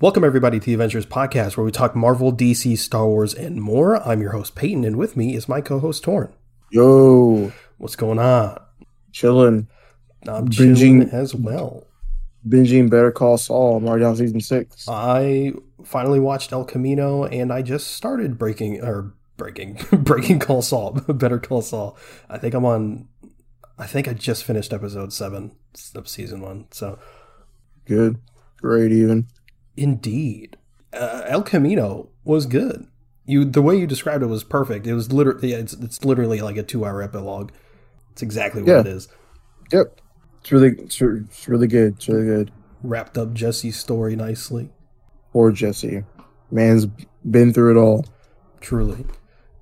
Welcome, everybody, to the Avengenerds Podcast, where we talk Marvel, DC, Star Wars, and more. I'm your host, Peyton, and with me is my co host, Tauren. Yo, What's going on? chilling, I'm chilling Binging- as well. binging Better Call Saul. I'm already on season six. I finally watched El Camino, and I just started breaking, or breaking, breaking Call Saul, Better Call Saul. I think I'm on, I think I just finished episode seven of season one. So, Good, great, even. Indeed, uh, El Camino was good. You the way you described it was perfect. It was literally it's, it's literally like a two hour epilogue. It's exactly what Yeah. it is. Yep, it's really, it's, it's really good. It's really good. Wrapped up Jesse's story nicely, Poor Jesse, man's been through it all. truly.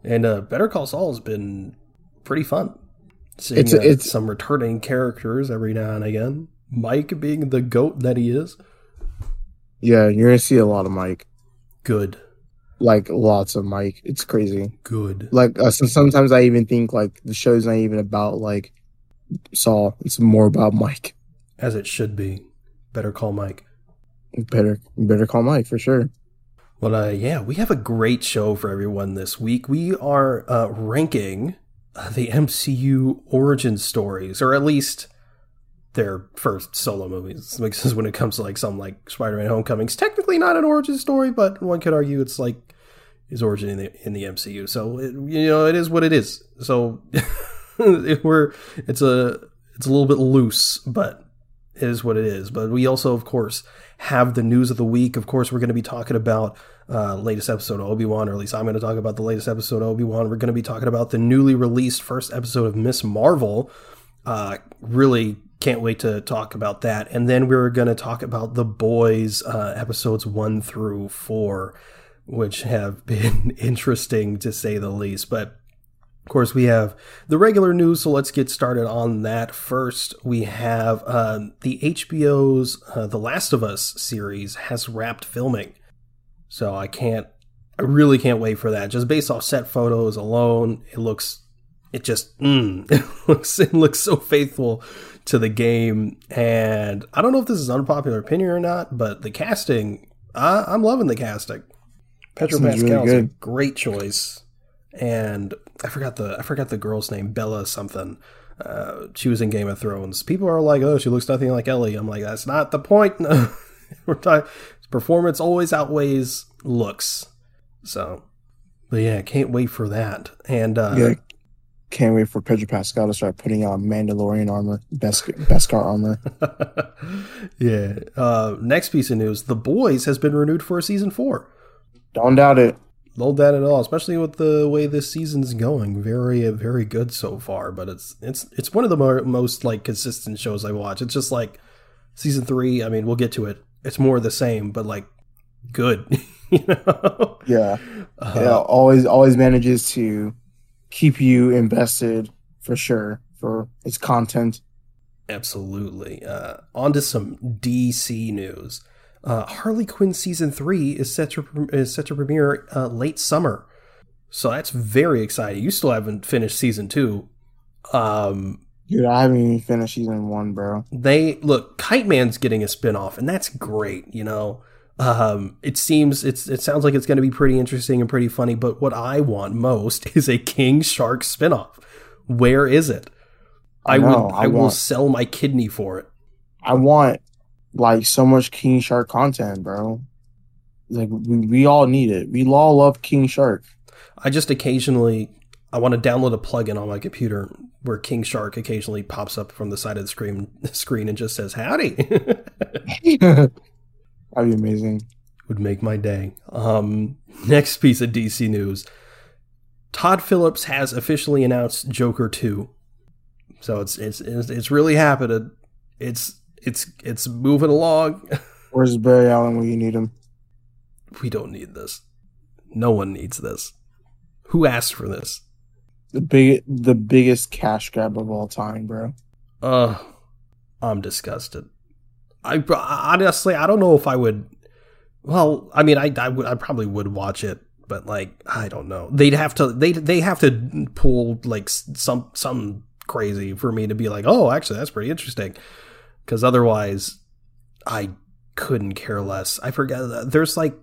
And uh, Better Call Saul has been pretty fun. Seeing It's- uh, it's- some returning characters every now and again. Mike being the goat that he is, Yeah, you're gonna see a lot of Mike, good, like lots of Mike. It's crazy. good. Like uh, so sometimes I even think like the show's not even about like Saul. It's more about Mike. As it should be. Better call Mike. Better, better call Mike for sure. Well, uh, yeah, we have a great show for everyone this week. We are uh, ranking the MCU origin stories, or at least their first solo movies. Because when it comes to like some like Spider-Man: Homecoming's technically not an origin story, but one could argue it's like his origin in the in the MCU. So it, you know, it is what it is. So we're it's a it's a little bit loose, but it is what it is. But we also, of course, have the news of the week. Of course, we're going to be talking about uh, latest episode of Obi Wan, or at least I'm going to talk about the latest episode of Obi Wan. We're going to be talking about the newly released first episode of Miss Marvel. Uh, really can't wait to talk about that. And then we're going to talk about the boys uh, episodes one through four, which have been interesting to say the least. But of course, we have the regular news, so let's get started on that. First, we have uh, the HBO's uh, The Last of Us series has wrapped filming. So I can't, I really can't wait for that. Just based off set photos alone, it looks, it just, mm, it looks, it looks so faithful to the game. And I don't know if this is unpopular opinion or not, but the casting, I, I'm loving the casting. Pedro Seems really is a great choice, and I forgot the I forgot the girl's name, Bella something. Uh, she was in Game of Thrones. People are like, "Oh, she looks nothing like Ellie." I'm like, "That's not the point." We're talking performance always outweighs looks. So, but yeah, can't wait for that. And uh, yeah, can't wait for Pedro Pascal to start putting on Mandalorian armor, Beskar, Beskar armor. yeah. Uh, next piece of news: The Boys has been renewed for a season four. Don't doubt it. No doubt at all, especially with the way this season's going. Very, very good so far. But it's it's it's one of the mo- most like consistent shows I watch. It's just like season three. I mean, we'll get to it. It's more of the same, but like good. you know? Yeah, Uh, yeah. Always, always manages to keep you invested for sure for its content. Absolutely. Uh, on to some DC news. Uh, Harley Quinn season three is set to is set to premiere uh, late summer, so that's very exciting. You still haven't finished season two. Um, Dude, I haven't even finished season one, bro. they look Kite Man's getting a spin-off, and that's great. You know, um, it seems it's it sounds like it's going to be pretty interesting and pretty funny. But what I want most is a King Shark spin-off. Where is it? I, I would I I, will sell my kidney for it. I want like so much King Shark content, bro. Like we, we all need it. We all love King Shark. I just occasionally I want to download a plugin on my computer where King Shark occasionally pops up from the side of the screen screen and just says howdy. That'd be amazing. Would make my day. Um, next piece of DC news. Todd Phillips has officially announced Joker 2. So it's it's it's, it's really happening. It's it's it's moving along. Where's Barry Allen when you need him? We don't need this. No one needs this. Who asked for this? The big, the biggest cash grab of all time, bro. Uh, I'm disgusted. I honestly, I don't know if I would. Well, I mean, I I, would, I probably would watch it, but like, I don't know. They'd have to they they have to pull like some some crazy for me to be like, oh, actually, that's pretty interesting. Because otherwise, I couldn't care less. I forget. There's like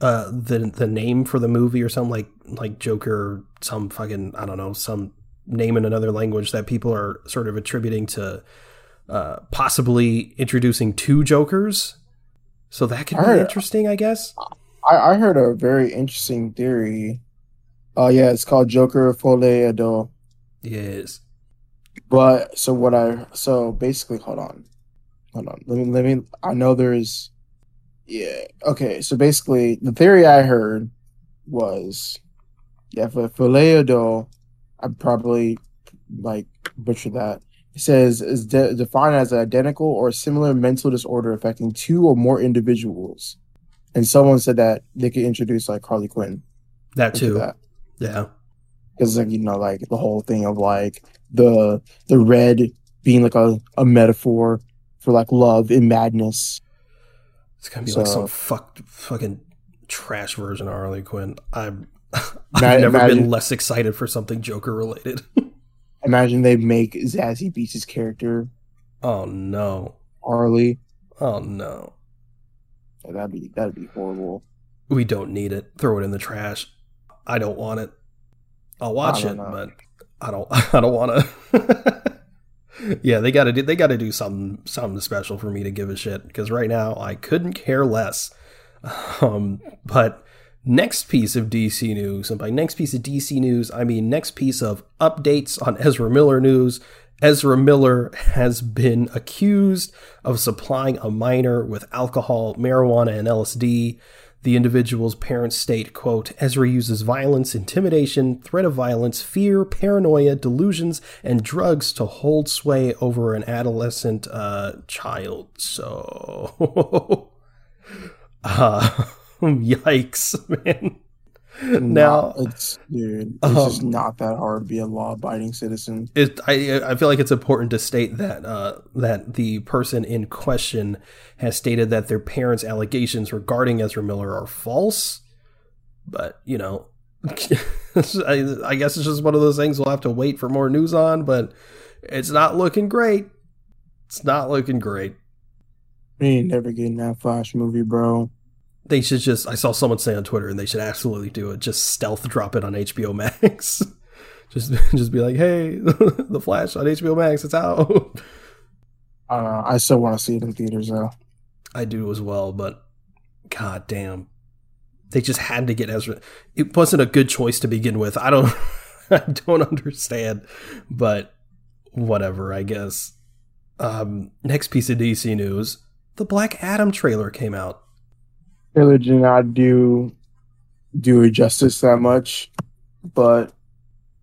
uh, the the name for the movie or something like like Joker, some fucking I don't know, some name in another language that people are sort of attributing to uh, possibly introducing two Jokers. So that could be heard- interesting, I guess. I, I heard a very interesting theory. Oh yeah, it's called Joker Folie à Deux. Yes. But so what I so basically hold on. Hold on. Let me let me I know there's yeah. Okay, so basically the theory I heard was yeah, for Foleado, I probably like butcher that. It says is de- defined as an identical or similar mental disorder affecting two or more individuals. And someone said that they could introduce like Harley Quinn That too. that Yeah. because like you know like the whole thing of like the the red being like a, a metaphor for like love and madness It's gonna be like some fucked fucking trash version of Harley Quinn. I'm I've never been less excited for something Joker related. imagine they make Zazie Beetz' character oh no. Harley Oh no. Yeah, that'd be that'd be horrible We don't need it. Throw it in the trash. I don't want it. I'll watch it, know. but I don't. I don't want to. yeah, they got to do. They got to do something something special for me to give a shit. Because right now I couldn't care less. Um, but next piece of DC news, and by next piece of DC news, I mean next piece of updates on Ezra Miller news. Ezra Miller has been accused of supplying a minor with alcohol, marijuana, and LSD. The individual's parents state, quote, Ezra uses violence, intimidation, threat of violence, fear, paranoia, delusions, and drugs to hold sway over an adolescent uh, child. So, uh, yikes, man. Now, Not- it's dude it's just Um, not that hard to be a law-abiding citizen it, I I feel like it's important to state that uh, that the person in question has stated that their parents' allegations regarding Ezra Miller are false. But you know, I, I guess it's just one of those things we'll have to wait for more news on. But it's not looking great. It's not looking great. we ain't never getting that Flash movie bro They should just. I saw someone say on Twitter, and they should absolutely do it. Just stealth drop it on HBO Max. just just be like, hey, the Flash on HBO Max, it's out. Know I still want to see it in theaters though I do as well, but god damn. They just had to get Ezra. It wasn't a good choice to begin with. I don't I don't understand, but whatever, I guess. Um next piece of DC news. The Black Adam trailer came out. Trailer did not do do it justice that much, but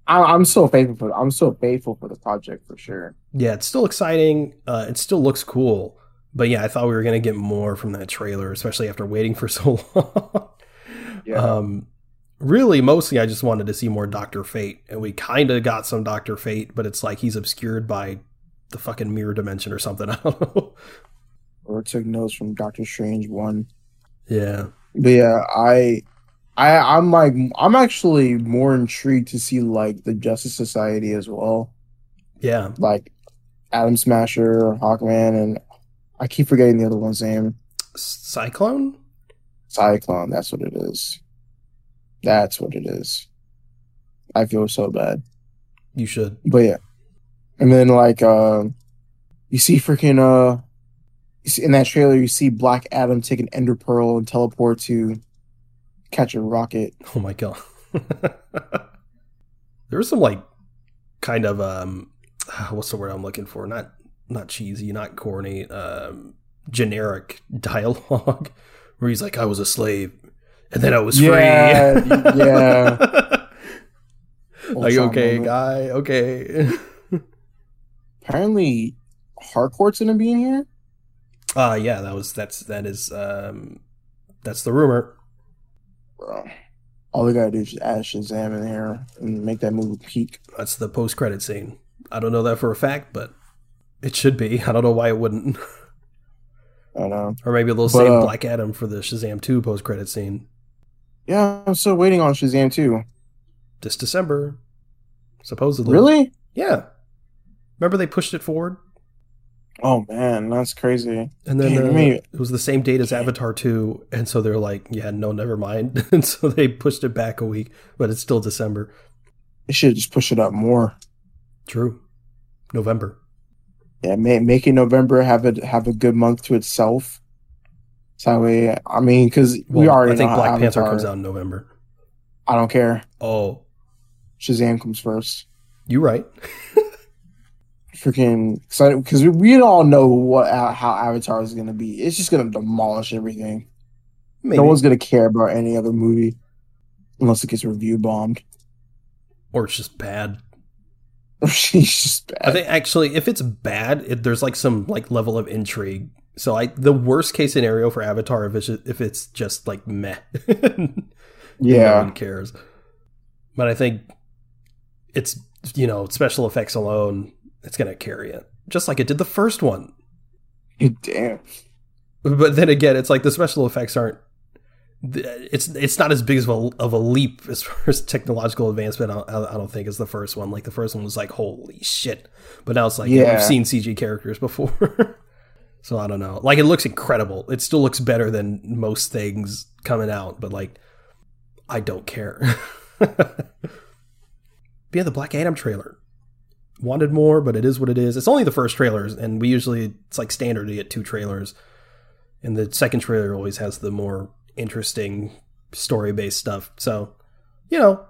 I, I'm so faithful for I'm so faithful for the project for sure. Yeah, it's still exciting. Uh it still looks cool. But yeah, I thought we were going to get more from that trailer, especially after waiting for so long. Um, really, mostly I just wanted to see more Doctor Fate, and we kind of got some Doctor Fate, but it's like he's obscured by the fucking mirror dimension or something. I don't know. or took notes from Doctor Strange one. Yeah, But yeah, I I I'm like I'm actually more intrigued to see like the Justice Society as well. yeah. Like Atom Smasher, Hawkman, and I keep forgetting the other one's name. Cyclone. Cyclone, that's what it is. That's what it is. I feel so bad. You should. But yeah. And then like uh you see freaking uh see in that trailer you see Black Adam take an ender pearl and teleport to catch a rocket. Oh my god. there was some like kind of um, what's the word I'm looking for? Not not cheesy, not corny, um, generic dialogue where he's like, "I was a slave, and then I was Yeah, free." yeah. Ultron okay, moment. guy? Okay. Apparently Harcourt's gonna be in here. Uh yeah, that was that's that is um that's the rumor. Bro. All they gotta do is just add Shazam in here and make that movie peak. That's the post credit scene. I don't know that for a fact, but it should be. I don't know why it wouldn't. I know. or maybe they'll save uh, Black Adam for the Shazam 2 post credit scene Yeah, I'm still waiting on Shazam 2. this December. Supposedly. Really? Yeah. Remember they pushed it forward? Oh man, that's crazy. And then Damn, uh, mean- it was the same date as Avatar 2. And so they're like, yeah, no, never mind. and so they pushed it back a week, but it's still December. They should just push it up more. True. November. Yeah, make, making November have it have a good month to itself. So we, I mean, because we already I think Black Panther comes out in November. I don't care. Oh, Shazam comes first. you right. Freaking because we, we all know what uh, how Avatar is gonna be. It's just gonna demolish everything. Maybe. No one's gonna care about any other movie unless it gets review bombed. or it's just bad. She's just bad. I think actually, if it's bad, it, there's like some like level of intrigue. So I, the worst case scenario for Avatar, if it's just, if it's just like meh, no yeah, one cares. But I think it's you know special effects alone, it's gonna carry it, just like it did the first one. damn. But then again, it's like the special effects aren't. It's it's not as big of a, of a leap as far as technological advancement. I don't, I don't think as the first one. Like the first one was like holy shit, but now it's like yeah. Yeah. we've seen CG characters before. so I don't know. Like it looks incredible. It still looks better than most things coming out, but like I don't care. but yeah, the Black Adam trailer wanted more, but it is what it is. It's only the first trailers, and we usually it's like standard to get two trailers, and the second trailer always has the more interesting story based stuff. So, you know,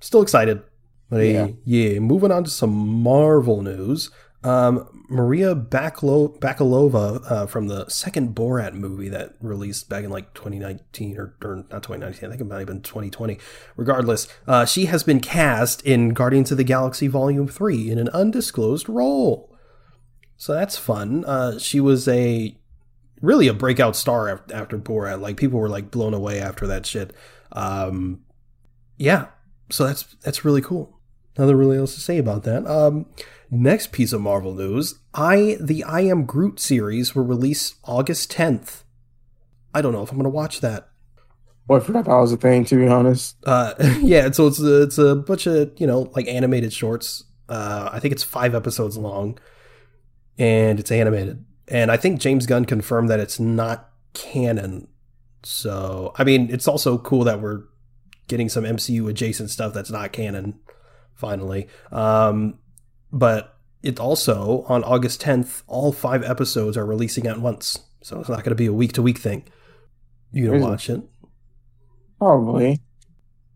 still excited. But yeah, yeah moving on to some Marvel news. Um, Maria Bakalo- Bakalova uh, from the second Borat movie that released back in like 2019 or, or not 2019, I think it might have been 2020. Regardless, uh, she has been cast in Guardians of the Galaxy Volume 3 in an undisclosed role. So that's fun. Uh, she was a really a breakout star after, after Borat. Like people were like blown away after that shit. Um, yeah, so that's that's really cool. Nothing really else to say about that. Um, next piece of Marvel news: I the I Am Groot series will release August tenth. I don't know if I'm gonna watch that. Boy, I forgot that was a thing. To be honest, Uh, yeah, so it's a, it's a bunch of you know like animated shorts. Uh, I think it's five episodes long, and it's animated. And I think James Gunn confirmed that it's not canon. So I mean, it's also cool that we're getting some MCU adjacent stuff that's not canon finally. Um, but it's also on August 10th, all five episodes are releasing at once, so it's not going to be a week to week thing. You gonna watch it? probably.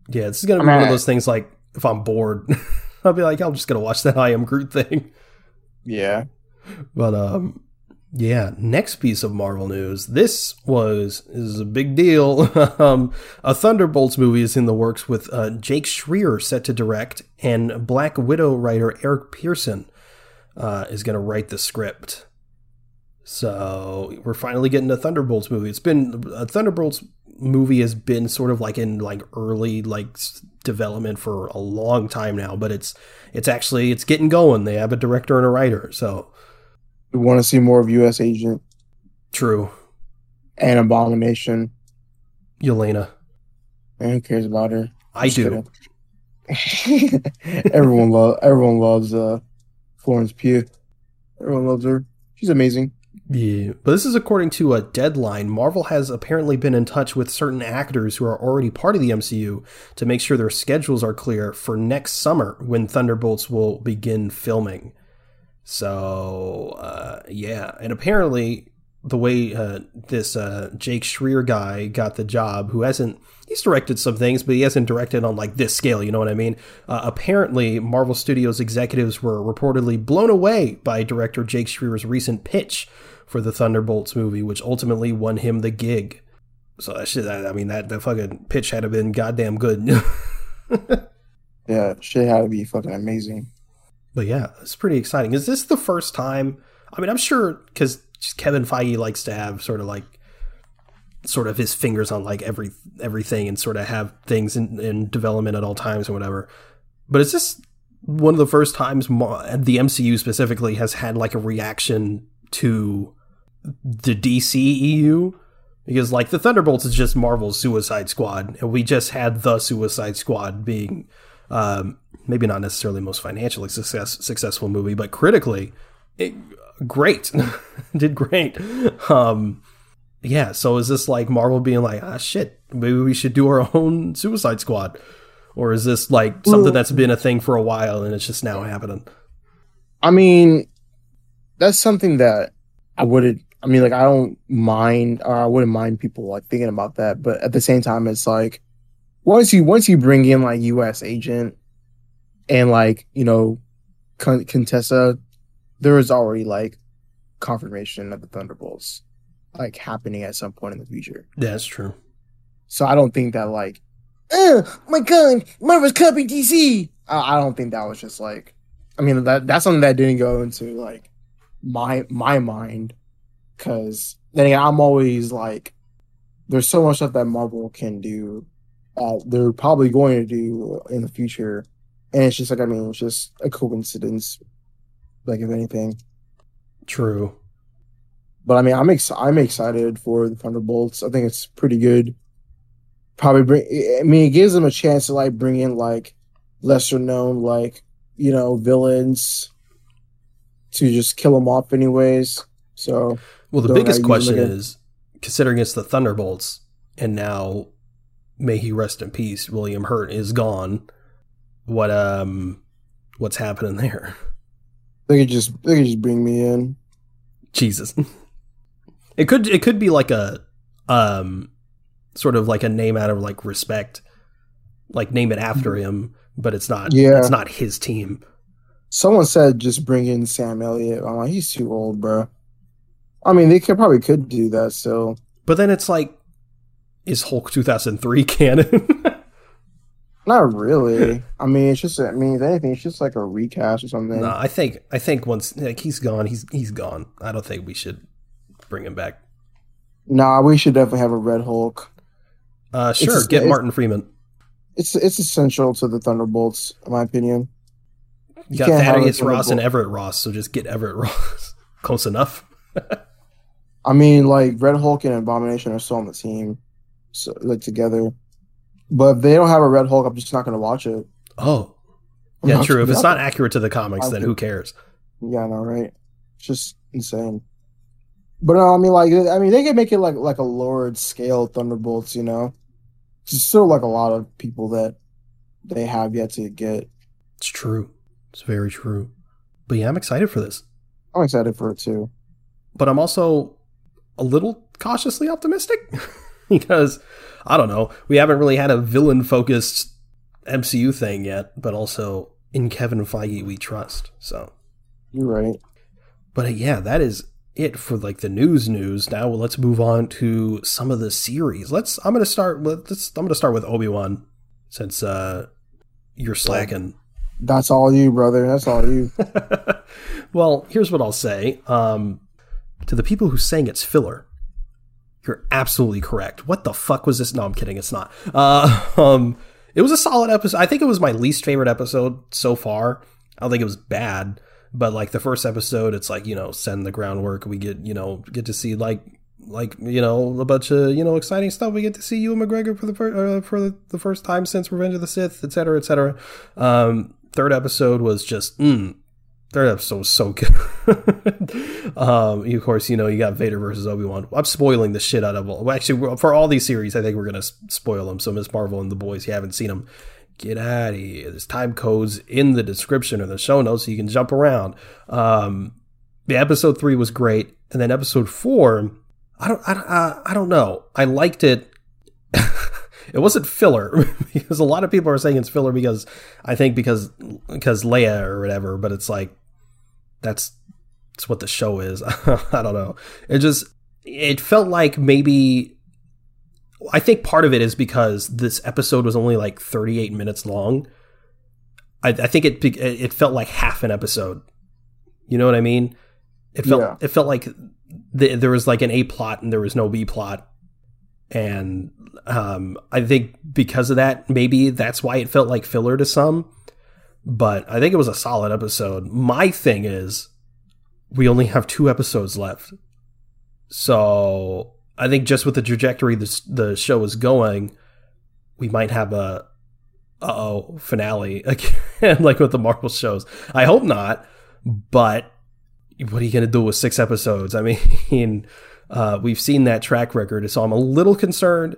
Yeah, this is gonna I be mean, one of those things. Like if I'm bored, I'll be like, I'm just gonna watch that I Am Groot thing. Yeah. But um, yeah. Next piece of Marvel news. This was this is a big deal. um, a Thunderbolts movie is in the works with uh, Jake Schreier set to direct, and Black Widow writer Eric Pearson uh, is going to write the script. So we're finally getting a Thunderbolts movie. It's been a Thunderbolts movie has been sort of like in like early like development for a long time now, but it's it's actually it's getting going. They have a director and a writer. So We want to see more of U.S. Agent true, and Abomination. Yelena. And who cares about her? I do. everyone love everyone loves uh Florence Pugh. Everyone loves her. She's amazing. Yeah, but this is according to a deadline. Marvel has apparently been in touch with certain actors who are already part of the MCU to make sure their schedules are clear for next summer when Thunderbolts will begin filming. So, uh, yeah, and apparently the way uh, this uh, Jake Schreier guy got the job, who hasn't he's directed some things, but he hasn't directed on like this scale. You know what I mean? Uh, apparently, Marvel Studios executives were reportedly blown away by director Jake Schreier's recent pitch for the Thunderbolts movie, which ultimately won him the gig. So that shit, I mean, that that fucking pitch had to been goddamn good. Yeah, she had to be fucking amazing. But yeah, it's pretty exciting. Is this the first time? I mean, I'm sure because Kevin Feige likes to have sort of like sort of his fingers on like every everything and sort of have things in, in development at all times or whatever. But is this one of the first times the MCU specifically has had like a reaction to the DCEU? Because like the Thunderbolts is just Marvel's Suicide Squad, and we just had the Suicide Squad being um, maybe not necessarily most financially success, successful movie, but critically, it, great, did great. Um, yeah. So is this like Marvel being like, ah, shit, maybe we should do our own Suicide Squad, or is this like something Well- that's been a thing for a while and it's just now happening? I mean, that's something that I wouldn't. I mean, like I don't mind, or I wouldn't mind people like thinking about that. But at the same time, it's like once you once you bring in like U.S. agent and like you know Con- Contessa, there is already like confirmation of the Thunderbolts like happening at some point in the future. Yeah, that's true. So I don't think that like, oh my god, Marvel's copying DC. I, I don't think that was just like, I mean that that's something that didn't go into like my my mind, because then again, I'm always like, there's so much stuff that Marvel can do, uh, they're probably going to do in the future, and it's just like I mean it's just a coincidence, like if anything. True. But I mean, I'm ex- I'm excited for the Thunderbolts. I think it's pretty good. Probably bring. I mean, it gives them a chance to like bring in like lesser known like you know villains to just kill them off anyways. So Well, the biggest question is, considering it's the Thunderbolts, and now, may he rest in peace, William Hurt is gone. What um, what's happening there? they could just they could just bring me in. Jesus, it could it could be like a um, sort of like a name out of like respect, like name it after him, but it's not. Yeah. it's not his team. Someone said just bring in Sam Elliott. I'm like, he's too old, bro. I mean, they could probably could do that still. But then it's like, is Hulk two thousand three canon? Not really. I mean, it's just. I mean, if anything, it's just like a recast or something. No, I think I think once like he's gone, he's he's gone. I don't think we should bring him back. Nah, we should definitely have a Red Hulk. Uh, sure, just- get it's- Martin Freeman. It's it's essential to the Thunderbolts, in my opinion. You got can't Thaddeus Ross and Everett Ross, so just get Everett Ross. Close enough. I mean, like Red Hulk and Abomination are still on the team, so like together. But if they don't have a Red Hulk, I'm just not gonna watch it. Oh, I'm yeah, true. If it's not- accurate to the comics, then who cares? yeah, no, right? It's just insane. But no, I mean, like, I mean, they could make it like like a lowered scale Thunderbolts, you know. It's still like a lot of people that they have yet to get. It's true. It's very true. But yeah, I'm excited for this. I'm excited for it too. But I'm also a little cautiously optimistic because I don't know. We haven't really had a villain focused MCU thing yet, but also in Kevin Feige we trust. So, You're right. but uh, yeah, that is it for like the news news. Now let's move on to some of the series. Let's I'm going to start with let's, I'm going to start with Obi-Wan since uh you're slacking. That's all you, brother. That's all you. well, here's what I'll say. Um, to the people who saying it's filler, you're absolutely correct. What the fuck was this? No, I'm kidding. It's not. Uh, um, it was a solid episode. I think it was my least favorite episode so far. I don't think it was bad, but like the first episode, it's like you know, send the groundwork. We get you know get to see like like you know a bunch of you know exciting stuff. We get to see Ewan McGregor for the fir- uh, for the first time since Revenge of the Sith, etc., cetera, et cetera. Um, third episode was just mm, third episode was so good. um, of course, you know you got Vader versus Obi Wan. I'm spoiling the shit out of all. Actually, for all these series, I think we're gonna spoil them. So Miss Marvel and the boys, you haven't seen them. Get out of here. There's time codes in the description or the show notes so you can jump around. Um, the episode three was great, and then episode four, I don't, I uh, I don't know. I liked it. it wasn't filler because a lot of people are saying it's filler because I think because because Leia or whatever, but it's like that's that's what the show is. I don't know. It just it felt like maybe I think part of it is because this episode was only like 38 minutes long. I, I think it it felt like half an episode. You know what I mean? It felt Yeah. it felt like the, there was like an A plot and there was no B plot, and um, I think because of that, maybe that's why it felt like filler to some. But I think it was a solid episode. My thing is, we only have two episodes left, so I think just with the trajectory the the show is going, we might have a uh oh finale again, like with the Marvel shows. I hope not, but what are you going to do with six episodes? I mean, uh, we've seen that track record, so I'm a little concerned,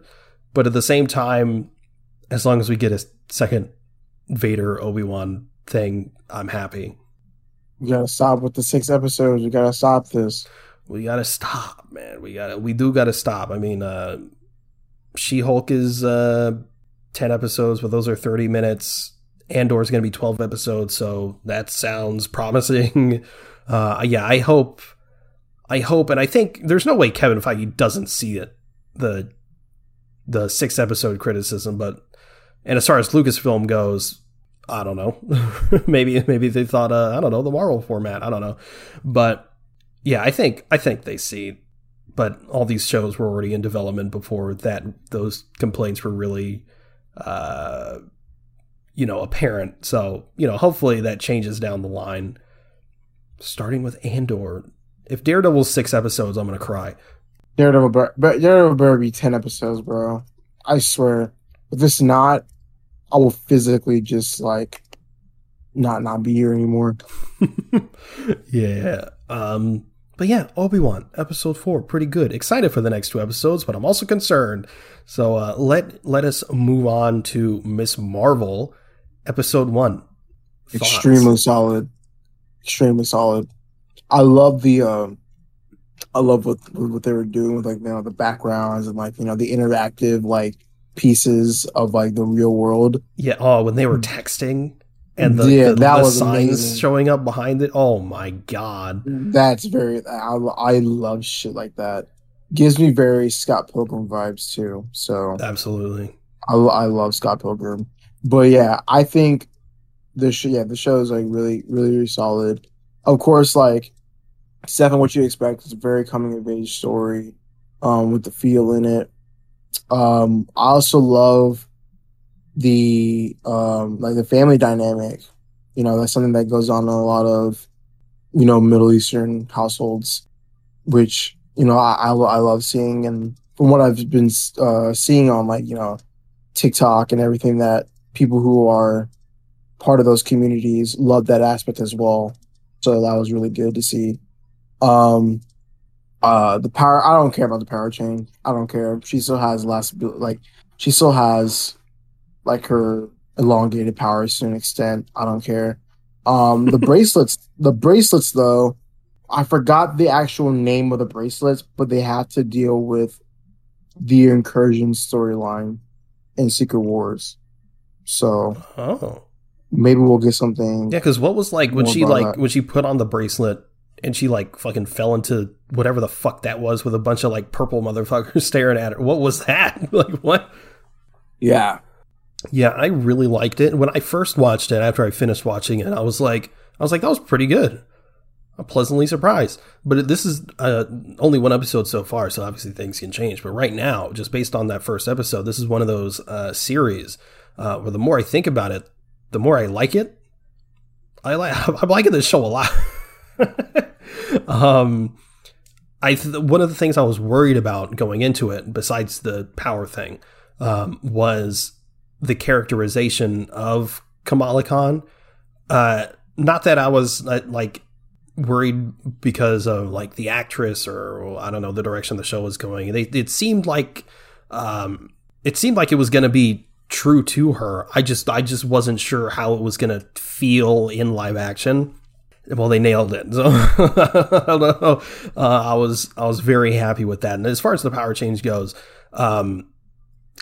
but at the same time, as long as we get a second Vader Obi Wan thing, I'm happy. We gotta stop with the six episodes. We gotta stop this. We gotta stop, man. We gotta. We do gotta stop. I mean, uh, She Hulk is uh, ten episodes, but those are thirty minutes. Andor is going to be twelve episodes, so that sounds promising. Uh, yeah, I hope. I hope, and I think there's no way Kevin Feige doesn't see it. The the six episode criticism, but and as far as Lucasfilm goes, I don't know. maybe maybe they thought uh, I don't know the Marvel format. I don't know, but yeah, I think I think they see. But all these shows were already in development before that. Those complaints were really, uh, you know, apparent. So you know, hopefully that changes down the line. Starting with Andor, if Daredevil's six episodes, I'm gonna cry. Daredevil, better, Daredevil better be ten episodes, bro. I swear. If it's not, I will physically just like not not be here anymore. yeah. Um. But yeah, Obi Wan episode four, pretty good. Excited for the next two episodes, but I'm also concerned. So uh, let let us move on to Miss Marvel, episode one. Thoughts? Extremely solid. Extremely solid. I love the. Um, I love what what they were doing with like you know the backgrounds and like you know the interactive like pieces of like the real world. Yeah. Oh, when they were texting and the, yeah, the, that the was signs amazing. showing up behind it. Oh my god, that's very. I, I love shit like that. Gives me very Scott Pilgrim vibes too. So absolutely, I, I love Scott Pilgrim. But yeah, I think the show. Yeah, the show is like really, really, really solid. Of course, like Stefan, what you expect is a very coming of age story, um, with the feel in it. Um, I also love the um like the family dynamic. You know, that's something that goes on in a lot of you know Middle Eastern households, which you know I I, I love seeing, and from what I've been uh, seeing on like you know TikTok and everything, that people who are part of those communities love that aspect as well. So that was really good to see. Um, uh, the power. I don't care about the power chain. I don't care. She still has less. Like she still has like her elongated powers to an extent. I don't care. Um, the bracelets. The bracelets, though. I forgot the actual name of the bracelets, but they have to deal with the incursion storyline in Secret Wars. So, oh, maybe we'll get something. Yeah, because what was like when she like that. when she put on the bracelet and she like fucking fell into whatever the fuck that was with a bunch of like purple motherfuckers staring at her. What was that? like what? Yeah. Yeah, I really liked it. When I first watched it, after I finished watching it, I was like, I was like, that was pretty good. I'm pleasantly surprised. But this is uh, only one episode so far, so obviously things can change. But right now, just based on that first episode, this is one of those uh, series uh, where the more I think about it, the more I like it. I like I'm liking this show a lot. um, I th- one of the things I was worried about going into it, besides the power thing, um, was the characterization of Kamala Khan. Uh, not that I was uh, like worried because of like the actress or I don't know the direction the show was going. They, it seemed like um, it seemed like it was going to be true to her. I just I just wasn't sure how it was going to feel in live action well, they nailed it. So I don't know. Uh, I was I was very happy with that. And as far as the power change goes, um,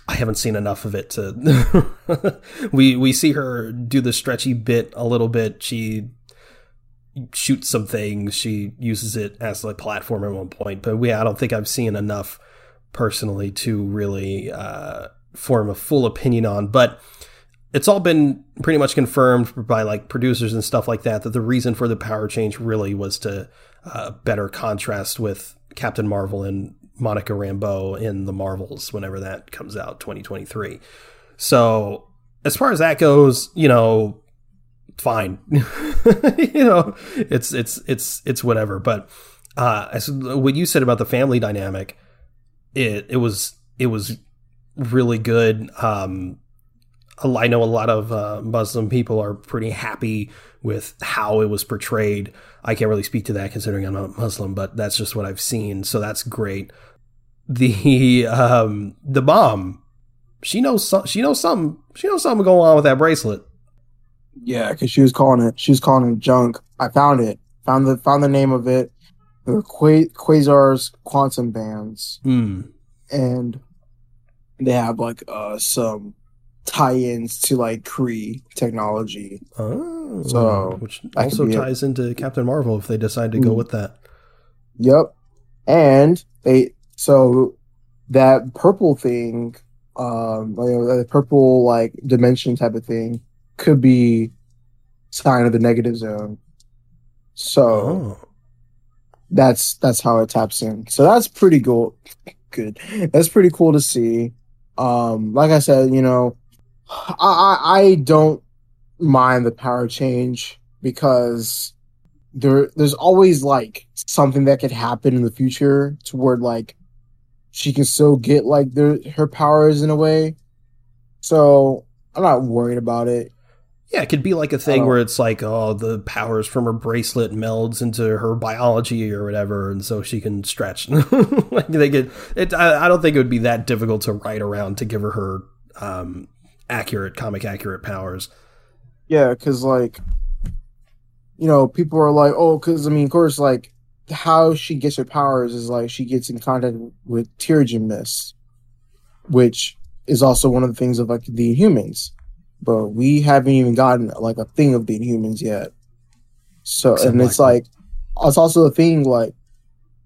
I haven't seen enough of it to. we we see her do the stretchy bit a little bit. She shoots some things. She uses it as a platform at one point, but we I don't think I've seen enough personally to really uh, form a full opinion on. But it's all been pretty much confirmed by like producers and stuff like that that the reason for the power change really was to uh, better contrast with Captain Marvel and Monica Rambeau in the Marvels whenever that comes out 2023. So as far as that goes, you know, fine. you know, it's it's it's it's whatever. But uh, as what you said about the family dynamic, it it was it was really good. Um, I know a lot of uh, Muslim people are pretty happy with how it was portrayed. I can't really speak to that considering I'm not Muslim, but that's just what I've seen. So that's great. The um, the mom, she knows some, she knows something. She knows something going on with that bracelet. Yeah, because she was calling it. She was calling it junk. I found it. Found the found the name of it. They were Qua- Quasar's quantum bands, Hmm. and they have like uh some tie-ins to like Kree technology. Oh, So, which also ties into Captain Marvel if they decide to go Mm. with that. Yep. And they so that purple thing, um, like, uh, the purple like dimension type of thing, could be sign of the negative zone. So Oh, that's that's how it taps in. So that's pretty cool. Good. That's pretty cool to see. Um, like I said, you know, I I, don't mind the power change because there there's always like something that could happen in the future toward like she can still get like their her powers in a way. So I'm not worried about it. yeah, it could be like a thing where it's like, oh, the powers from her bracelet melds into her biology or whatever, and so she can stretch. like they could. It. I, I don't think it would be that difficult to write around to give her her um, accurate, comic accurate powers. Yeah, because like, you know, people are like, oh, because I mean, of course, like how she gets her powers is like she gets in contact with Terrigen mist, which is also one of the things of like the Inhumans, but we haven't even gotten like a thing of the Inhumans yet. So, Except and it's Black like, it's also a thing like,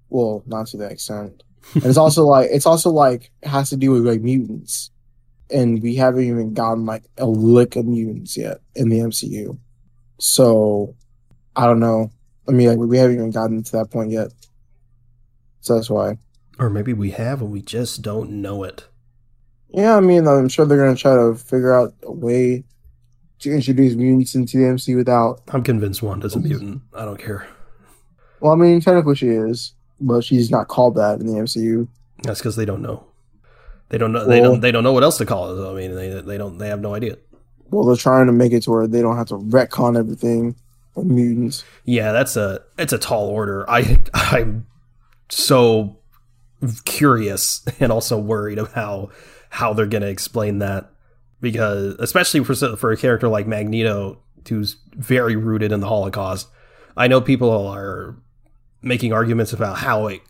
well, not to that extent, and it's also like it's also like it has to do with like mutants, and we haven't even gotten like a lick of mutants yet in the MCU. So I don't know. I mean, like, we haven't even gotten to that point yet. So that's why. Or maybe we have and we just don't know it. Yeah, I mean, I'm sure they're gonna try to figure out a way to introduce mutants into the MCU without. I'm convinced Wanda's a mutant. I don't care. Well, I mean, technically she is, but she's not called that in the MCU. That's because they don't know. They don't know. They Well- don't. They don't know what else to call it. I mean, they they don't. They have no idea. Well, they're trying to make it to where they don't have to retcon everything of mutants. Yeah, that's a it's a tall order. I I'm so curious and also worried of how how they're going to explain that because especially for for a character like Magneto who's very rooted in the Holocaust. I know people are making arguments about how it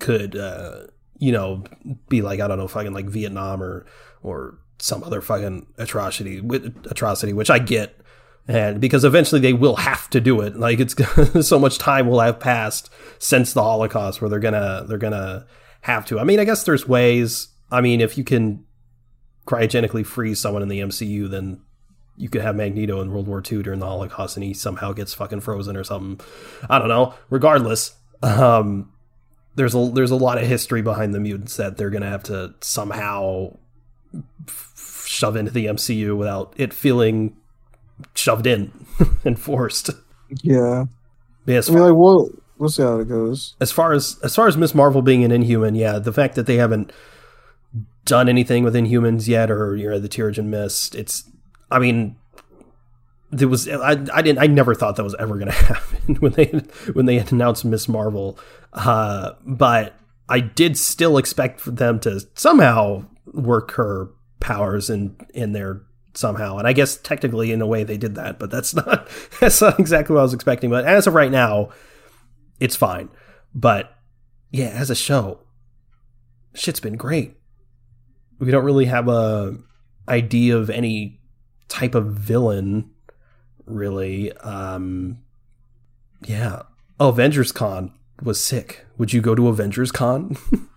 could uh you know be like I don't know fucking like Vietnam or or some other fucking atrocity atrocity which I get. And because eventually they will have to do it. Like it's so much time will have passed since the holocaust where they're gonna they're gonna have to. I mean i guess there's ways. I mean if you can cryogenically freeze someone in the mcu then you could have magneto in world war ii during the holocaust and he somehow gets fucking frozen or something. I don't know. Regardless um there's a there's a lot of history behind the mutants that they're gonna have to somehow f- shove into the mcu without it feeling shoved in and forced. Yeah, Yeah, as I mean, like, we'll we'll see how it goes. as far as as far as Miss Marvel being an Inhuman, yeah, the fact that they haven't done anything with Inhumans yet, or you know the Terrigen Mist, it's. I mean, there was I, I didn't I never thought that was ever going to happen when they when they announced Miss Marvel, uh, but I did still expect for them to somehow work her powers in in there somehow. And I guess technically in a way they did that, but that's not that's not exactly what I was expecting. But as of right now, it's fine. But yeah, as a show, shit's been great. We don't really have a idea of any type of villain, really. Um, yeah. Oh, Avengers Con was sick. Would you go to Avengers Con?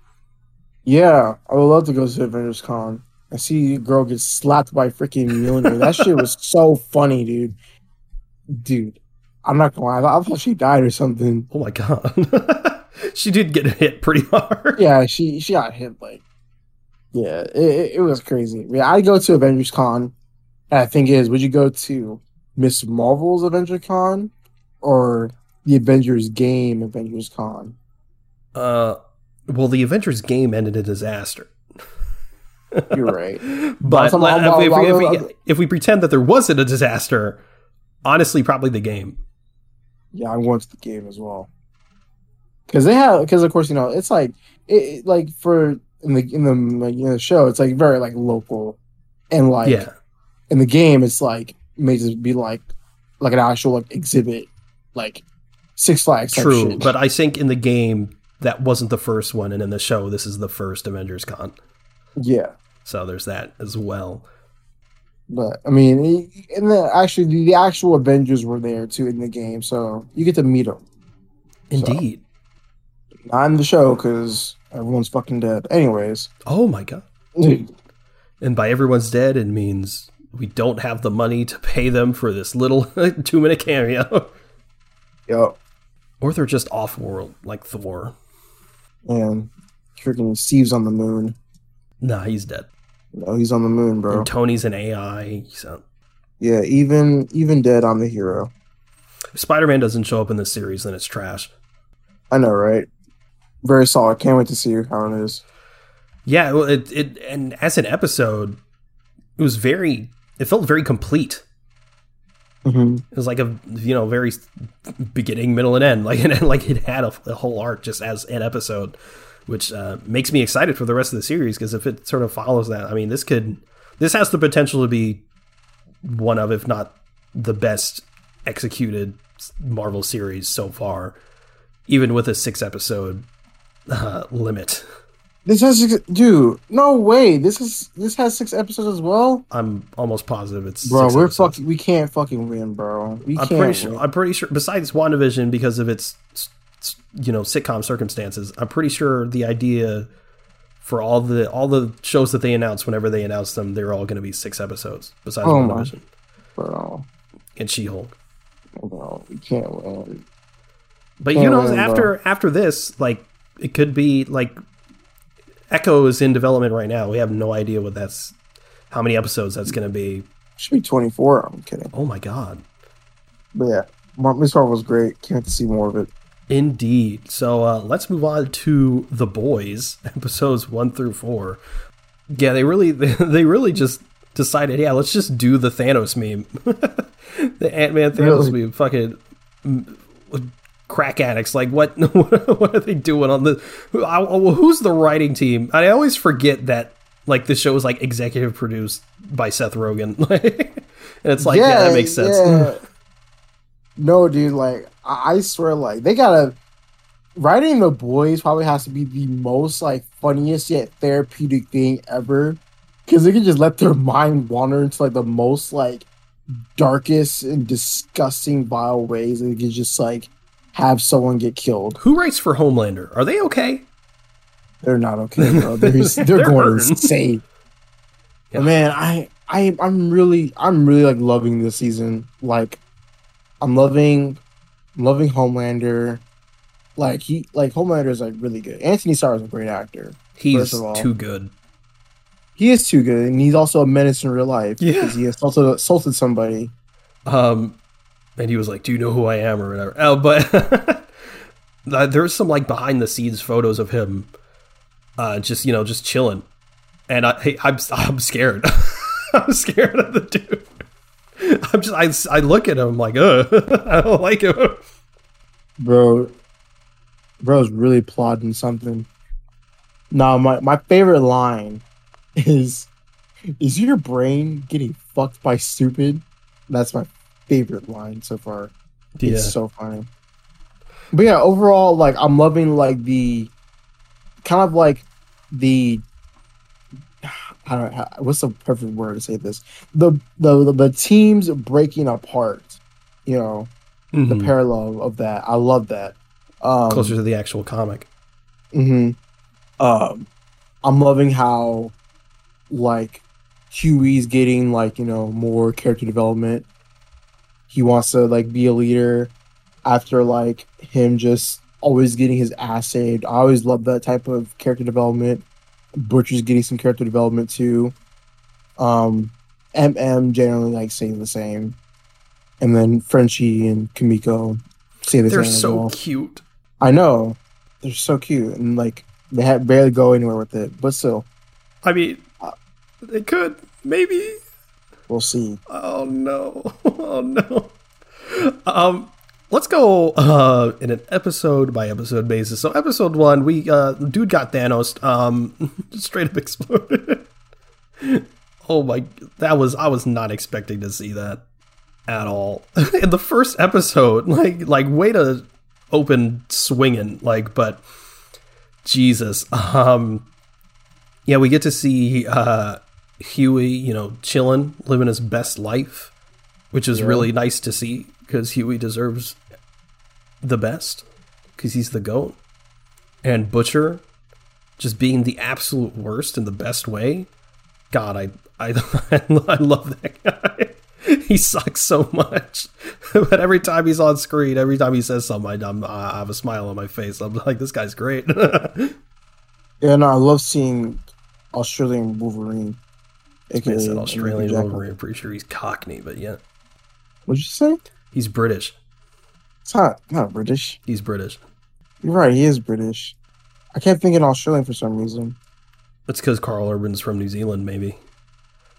Yeah, I would love to go to Avengers Con. I see a girl get slapped by freaking Mjolnir. That shit was so funny, dude. Dude, I'm not gonna lie. I thought she died or something. oh my god. she did get hit pretty hard. Yeah, she she got hit like. Yeah, it, it, was crazy. Yeah, I'd go to Avengers Con. And I think is, would you go to Miss Marvel's Avengers Con or the Avengers game Avengers Con? Uh, well, the Avengers game ended a disaster. You're right. But I'm- let- I'm- if, we, if, we, if, we, if we pretend that there wasn't a disaster, honestly, probably the game. Yeah, going to the game as well. Because they have, because of course you know it's like it, it- like for in the in the like, in the show it's like very like local, and like yeah, in the game it's like may just be like like an actual like exhibit, like Six Flags. true. shit. But I think in the game that wasn't the first one, and in the show this is the first Avengers Con. yeah, So there's that as well. but I mean, and the actually the, the actual Avengers were there too in the game, so you get to meet them. Indeed. Not in the show because everyone's fucking dead. Anyways, Oh my god. And by everyone's dead, it means we don't have the money to pay them for this little two minute cameo. yo, or they're just off world, like Thor. and freaking Steve's on the moon. Nah, he's dead. No, he's on the moon, bro. And Tony's an AI. So Yeah, even even dead, I'm the hero. if Spider Man doesn't show up in this series, then it's trash. I know, right? Very solid. Can't wait to see how it is. Yeah, well, it, it and as an episode, it was very. It felt very complete. Mm-hmm. It was like a you know very beginning, middle, and end. Like and like it had a, a whole arc just as an episode, which uh, makes me excited for the rest of the series because if it sort of follows that, I mean, this could this has the potential to be one of, if not the best executed Marvel series so far, even with a six episode uh, limit. This has six, dude. No way. This is this has six episodes as well, I'm almost positive it's bro. We're episodes. fucking. We can't fucking win, bro. We I'm can't. pretty sure. I'm pretty sure. Besides WandaVision, because of its you know sitcom circumstances, I'm pretty sure the idea for all the all the shows that they announce, whenever they announce them, they're all going to be six episodes. Besides Oh my. WandaVision bro. and She-Hulk. Bro, we can't win. But Can't you know, win, bro. after after this, like it could be like Echo is in development right now. We have no idea what that's how many episodes that's going to be. Should be 24. I'm kidding. Oh my god. But yeah, Mar- Miss Marvel was great. Can't see more of it. Indeed. So uh, let's move on to the boys, episodes one through four. Yeah, they really, they really just decided, yeah, let's just do the Thanos meme, the Ant Man Thanos Really? meme. Fucking crack addicts. Like, what? What are they doing on the? who- I- I- Who's the writing team? I always forget that. Like the show is like executive produced by Seth Rogen, and it's like, yeah, that makes sense. yeah. no, dude, like I, I swear, like they gotta writing the boys probably has to be the most like funniest yet therapeutic thing ever because they can just let their mind wander into like the most like darkest and disgusting vile ways and they can just like have someone get killed. Who writes for Homelander? Are they okay? They're not okay, bro. They're, they're, They're going hurting. insane. Yeah. Man, I I I'm really I'm really like loving this season. Like I'm loving I'm loving Homelander. Like he like Homelander is like really good. Anthony Starr is a great actor. He's too good. He is too good, and he's also a menace in real life Yeah. because he assaulted assaulted somebody. Um, and he was like, "Do you know who I am?" or whatever. Oh, but uh, there's some like behind the scenes photos of him, uh, just you know, just chilling, and I, hey, I'm I'm scared. I'm scared of the dude. I'm just I, I look at him like, uh, I don't like him. Bro, bro's really plotting something. Now, my my favorite line is, "Is your brain getting fucked by stupid?" That's my favorite line so far. Yeah, It's so funny. But yeah, overall, like I'm loving like the kind of like the I don't know what's the perfect word to say this. The the the, the teams breaking apart. You know, the Mhm. parallel of that. I love that. Um, closer to the actual comic. hmm Um, I'm loving how, like, Huey's getting like you know more character development. He wants to like be a leader after like him just always getting his ass saved. I always love that type of character development. Butcher's getting some character development too. Um, MM generally like saying the same, and then Frenchie and Kimiko say the same. They're same. as so well. cute. I know. They're so cute and like they barely go anywhere with it, but still. I mean, They could. Maybe. We'll see. Oh no. Oh no. Um let's go uh in an episode by episode basis. So episode 1, we uh dude got Thanos um straight up exploded. oh my that was I was not expecting to see that at all. in the first episode, like like way to open swinging like but Jesus. Um yeah, we get to see uh Huey, you know, chilling, living his best life, which is Yeah. really nice to see because Huey deserves the best because he's the goat. And Butcher just being the absolute worst in the best way. God, I I I love that guy. He sucks so much, but every time he's on screen, every time he says something, I, I have a smile on my face. I'm like, this guy's great. Yeah, no, I love seeing Australian Wolverine. AKA It's an Australian Jack- Wolverine. I'm pretty sure he's Cockney, but yeah, What'd you say? he's British. It's not not British. He's British. You're right, he is British. I kept thinking Australian for some reason. That's because Karl Urban's from New Zealand, maybe.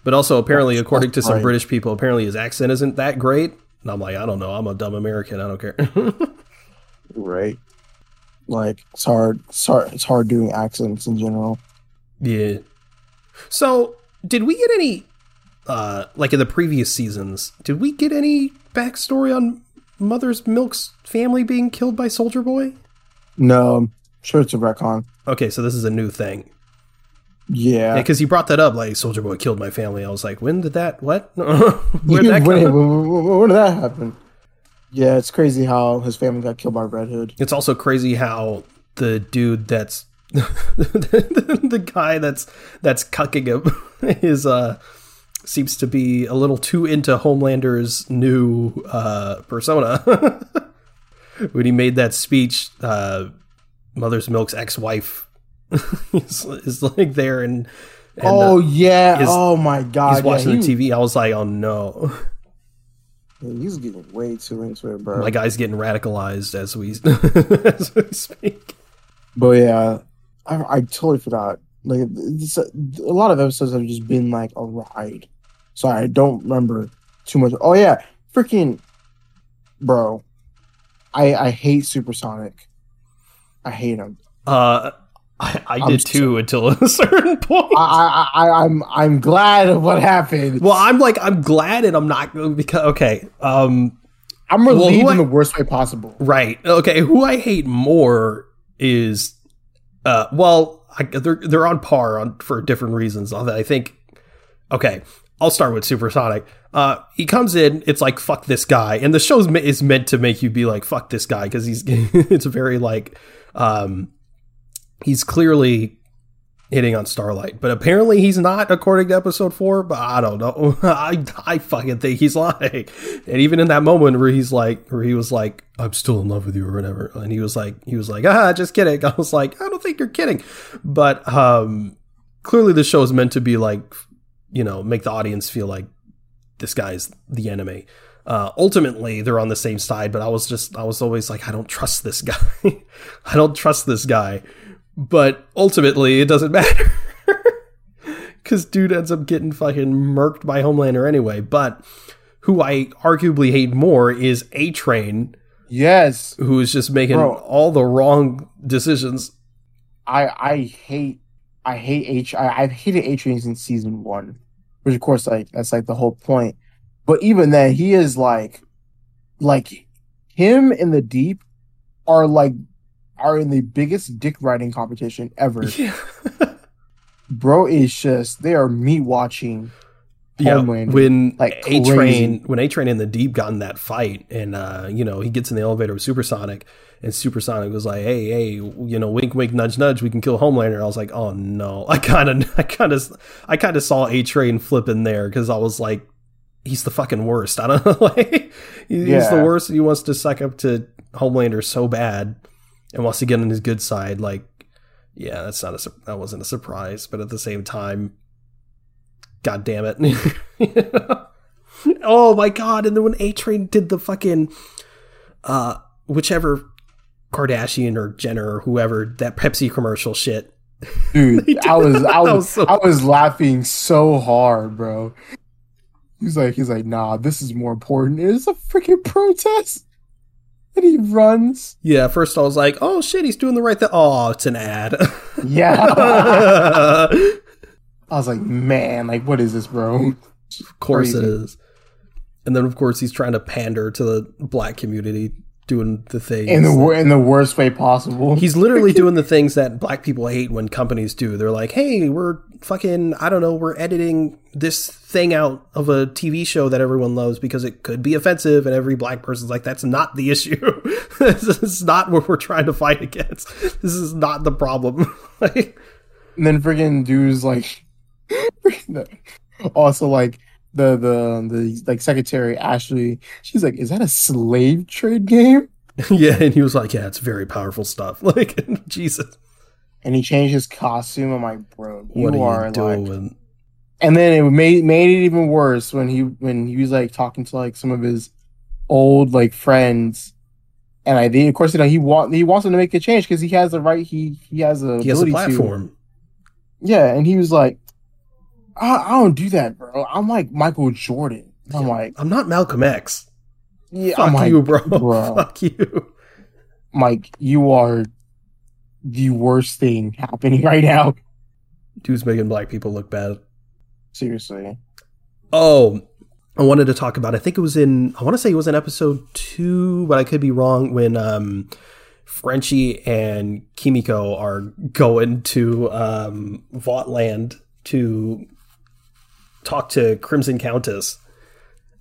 But also, apparently, That's- according to some right. British people, apparently his accent isn't that great. And I'm like, I don't know. I'm a dumb American. I don't care. Right. Like it's hard. It's hard. It's hard doing accents in general. yeah. So, did we get any, uh, like in the previous seasons, did we get any backstory on Mother's Milk's family being killed by Soldier Boy? No, I'm sure it's a retcon. Okay, so this is a new thing. Yeah. Yeah, because you brought that up, like Soldier Boy killed my family. I was like, when did that? What? Where did that when, when- when did that happen? Yeah, it's crazy how his family got killed by Red Hood. It's also crazy how the dude that's the guy that's that's cucking him is uh seems to be a little too into Homelander's new uh persona. when he made that speech, uh Mother's Milk's ex-wife is, is like there and, and oh uh, yeah. his- oh my god. he's watching yeah, the TV. I was like, oh no. he- He's getting way too into it, bro. My guy's getting radicalized as we as we speak. But yeah, I, I totally forgot. Like this, a lot of episodes have just been like a ride. So I don't remember too much. Oh yeah, freaking bro. I I hate Supersonic. I hate him. Uh, I, I did so- too until a certain point. I, I I I'm I'm glad of what happened. well, I'm like I'm glad, and I'm not because okay. Um, I'm well, relieved I- in the worst way possible. right. Okay. Who I hate more is, uh, well, I, they're they're on par on for different reasons. I think, okay, I'll start with Supersonic. Uh, he comes in, it's like fuck this guy, and the show is meant to make you be like fuck this guy because he's it's very like, um, he's clearly hitting on Starlight, but apparently he's not, according to episode four. But I don't know. I I fucking think he's lying. And even in that moment where he's like, where he was like, "I'm still in love with you" or whatever, and he was like, he was like, "Ah, just kidding." I was like, I don't think you're kidding. But um, clearly the show is meant to be like, you know, make the audience feel like this guy's the enemy. Uh, ultimately, they're on the same side, but I was just, I was always like, I don't trust this guy. I don't trust this guy. But ultimately, it doesn't matter. Because dude ends up getting fucking murked by Homelander anyway. But who I arguably hate more is A Train, Yes, who is just making Bro. all the wrong decisions. I I hate I hate H I, I've hated A Train since season one, which of course like that's like the whole point. But even then, he is like, like him and the Deep are like are in the biggest dick riding competition ever. Yeah. Bro is just they are me watching. Yeah, when Like A. Train, when A Train and the Deep got in that fight, and uh, you know he gets in the elevator with Supersonic, and Supersonic was like, "Hey, hey, you know, wink, wink, nudge, nudge, we can kill Homelander." I was like, "Oh no!" I kind of, I kind of, I kind of saw A Train flipping there because I was like, "He's the fucking worst." I don't know, like he's the worst. He wants to suck up to Homelander so bad, and wants to get on his good side. Like, yeah, that's not a that wasn't a surprise, but at the same time, god damn it. You know? oh my god, and then when A Train did the fucking uh whichever Kardashian or Jenner or whoever that Pepsi commercial shit dude. I was, I was, was so- I was laughing so hard, bro. He's like, he's like, nah, this is more important. It's a freaking protest, and he runs. Yeah, first I was like, oh shit, he's doing the right thing. Oh, it's an ad. Yeah, I was like, man, like, what is this, bro? Of course it Crazy. is. And then of course he's trying to pander to the black community, doing the things. In the wor- in the worst way possible. He's literally doing the things that black people hate when companies do. They're like, hey, we're fucking, I don't know, we're editing this thing out of a TV show that everyone loves because it could be offensive. And every black person's like, that's not the issue. this is not what we're trying to fight against. This is not the problem. like, And then friggin' dudes like also like the the the like secretary Ashley, she's like, is that a slave trade game? yeah. And he was like, yeah, it's very powerful stuff. Like, Jesus, And he changed his costume. I'm like, bro, you what are you like. doing? And then it made made it even worse when he when he was like talking to like some of his old like friends. And I think, of course, you know he want he wants them to make a change because he has the right. He he has a He has a ability to. platform. Yeah, and he was like, I, I don't do that, bro. I'm like Michael Jordan. I'm like, I'm not Malcolm X. yeah, Fuck I'm like, you, bro. bro. Fuck you. Mike, you are the worst thing happening right now. Dude's making black people look bad. Seriously. Oh, I wanted to talk about. I think it was in. I want to say it was in episode two, but I could be wrong. When um, Frenchie and Kimiko are going to um, Voughtland to talk to Crimson Countess,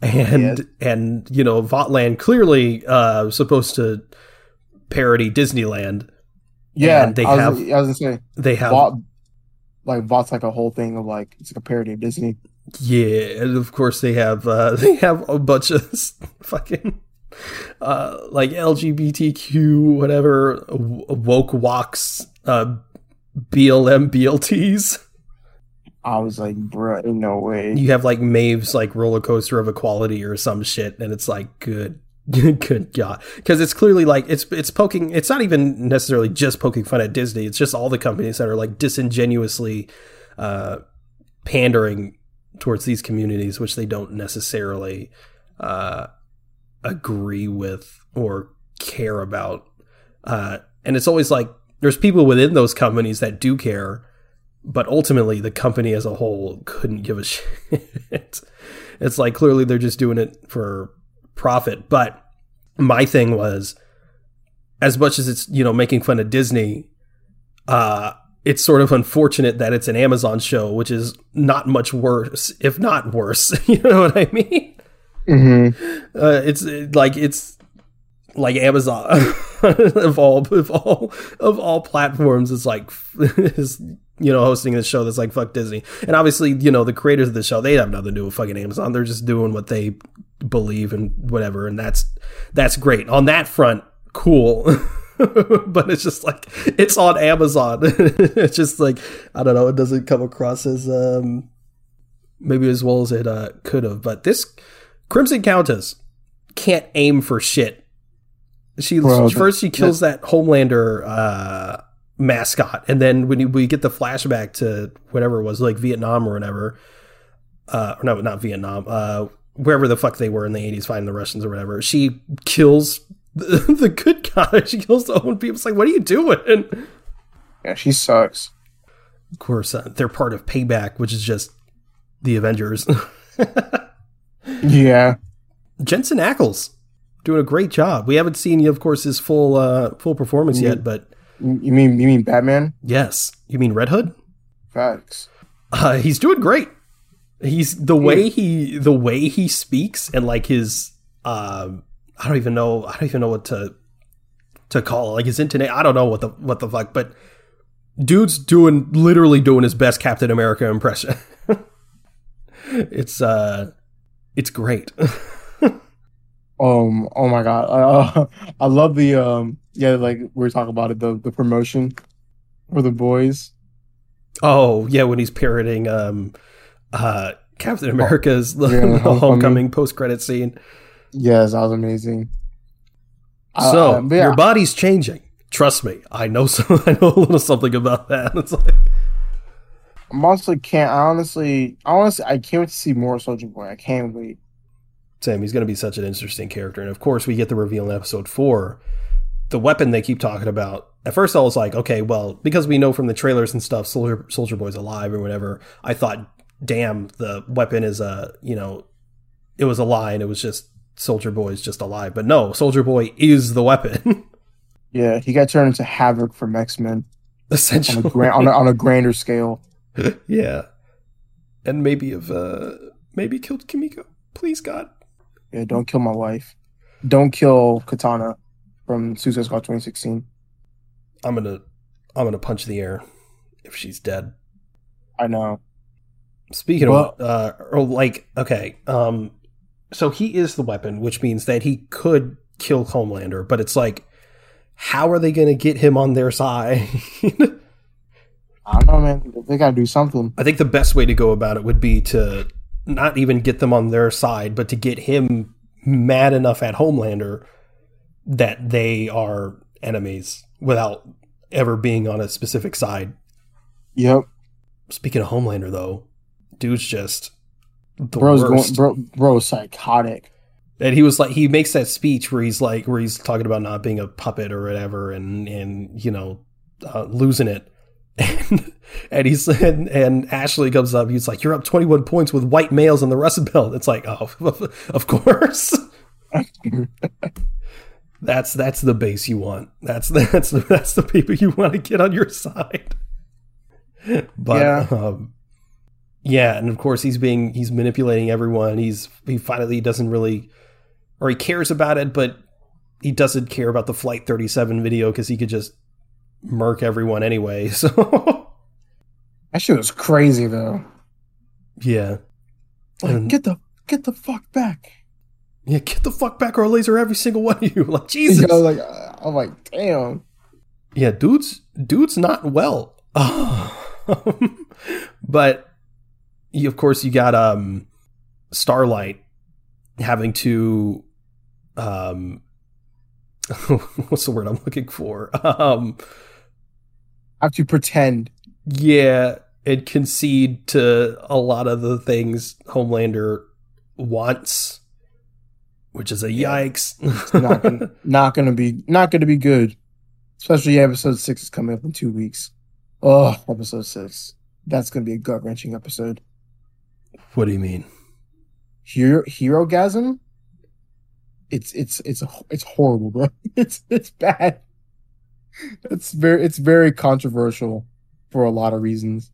and Yes. and you know Voughtland clearly uh, supposed to parody Disneyland. Yeah, And they I was, have- I was gonna say, They have Vought, like Vought's like a whole thing of like it's like a parody of Disney. Yeah, and of course they have uh, they have a bunch of fucking uh, like LGBTQ whatever woke walks uh, BLM BLTs. I was like, bro, ain't no way. You have like Maeve's like roller coaster of equality or some shit, and it's like good. Good God, because it's clearly like it's it's poking. It's not even necessarily just poking fun at Disney. It's just all the companies that are like disingenuously uh, pandering towards these communities, which they don't necessarily uh, agree with or care about. Uh, and it's always like there's people within those companies that do care, but ultimately the company as a whole couldn't give a shit. it's like clearly they're just doing it for profit. But my thing was, as much as it's you know making fun of Disney, uh, it's sort of unfortunate that it's an Amazon show, which is not much worse, if not worse. you know what I mean? Mm-hmm. Uh, it's like it's like Amazon of all of all of all platforms. It's like is you know hosting this show that's like fuck Disney, and obviously you know the creators of the show they have nothing to do with fucking Amazon. They're just doing what they believe and whatever, and that's that's great on that front. Cool. but it's just like it's on Amazon. it's just like I don't know. It doesn't come across as um maybe as well as it uh, could have. But this Crimson Countess can't aim for shit. She Bro, first she kills that Homelander uh, mascot, and then when you, we get the flashback to whatever it was, like Vietnam or whatever, uh, or no, not Vietnam, uh, wherever the fuck they were in the eighties, fighting the Russians or whatever. She kills the, the good guy. She kills the own people. It's like, what are you doing? Yeah, she sucks. Of course, uh, they're part of Payback, which is just the Avengers. Yeah. Jensen Ackles doing a great job. We haven't seen, of course, his full uh, full performance yet, but You mean you mean Batman? yes, you mean Red Hood? Facts. Uh, he's doing great. He's the way he the way he speaks and like his um, I don't even know I don't even know what to to call it. like his intonation. I don't know what the what the fuck, but dude's doing literally doing his best Captain America impression. it's uh, it's great. Um. Oh my god. Uh, I love the um. Yeah, like we were talking about it. The the promotion for the boys. Oh yeah, when he's parroting um, uh, Captain America's yeah, homecoming, Homecoming. post credit scene. Yes, that was amazing. So uh, yeah, your body's changing. Trust me, I know some. I know a little something about that. It's like I'm honestly can't. I honestly, honestly, I can't wait to see more Soldier Boy. I can't wait. Sam, he's going to be such an interesting character, and of course, we get the reveal in episode four. The weapon they keep talking about. At first, I was like, okay, well, because we know from the trailers and stuff, Soldier Soldier Boy's alive or whatever. I thought, damn, the weapon is a you know, it was a lie, and it was just Soldier Boy's just alive. But no, Soldier Boy is the weapon. Yeah, he got turned into Havoc from X Men on Essentially, a, gran- on, a, on a grander scale. yeah, and maybe have uh, maybe killed Kimiko. Please God. Yeah, don't kill my wife. Don't kill Katana from Suicide Squad 2016. I'm gonna I'm gonna punch the air if she's dead. I know. Speaking Well- of uh or like okay, um so he is the weapon, which means that he could kill Homelander, but it's like how are they gonna get him on their side? I don't know, man. They gotta do something. I think the best way to go about it would be to not even get them on their side, but to get him mad enough at Homelander that they are enemies without ever being on a specific side. Yep. Speaking of Homelander, though, dude's just the Bro's worst. going bro bro's psychotic. and he was like, he makes that speech where he's like, where he's talking about not being a puppet or whatever, and and you know, uh, losing it. And, and he's and, and Ashley comes up. He's like, "You're up 21 points with white males in the Rust Belt." It's like, oh, of course. that's that's the base you want. That's that's that's the people you want to get on your side. But Yeah. um, yeah, and of course he's being he's manipulating everyone. He's he finally doesn't really, or he cares about it, but he doesn't care about the Flight 37 video because he could just murk everyone anyway. So That shit was crazy though. yeah, Like, And- get the get the fuck back. yeah, get the fuck back or I'll laser every single one of you. Like Jesus. You know, like uh, I'm like, damn. Yeah, dude's dude's not well. but you, of course you got um Starlight having to um what's the word I'm looking for? Um have to pretend. yeah, and concede to a lot of the things Homelander wants, which is a Yeah. yikes. Not gonna, not gonna be not gonna be good. Especially episode six is coming up in two weeks. Oh, episode six. That's gonna be a gut wrenching episode. what do you mean? Hero hero gasm. It's it's it's it's horrible, bro. It's it's bad. It's very it's very controversial for a lot of reasons.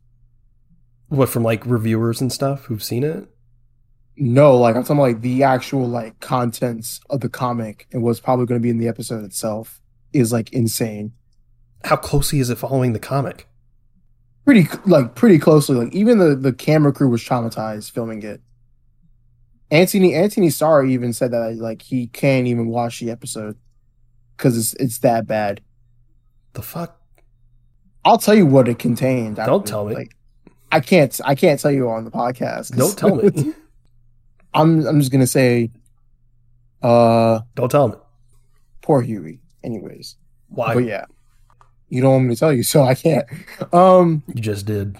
What from like reviewers and stuff who've seen it? No, like I'm talking like the actual like contents of the comic and what's probably going to be in the episode itself is like insane. How closely is it following the comic? Pretty like pretty closely. Like even the the camera crew was traumatized filming it. Anthony Anthony Starr even said that like he can't even watch the episode because it's it's that bad. The fuck? I'll tell you what it contained. Don't tell me. Like, I can't. I can't tell you on the podcast. Don't tell me. I'm. I'm just gonna say. Uh, Don't tell me. poor Huey. Anyways, Why? but yeah, you don't want me to tell you, so I can't. Um, You just did.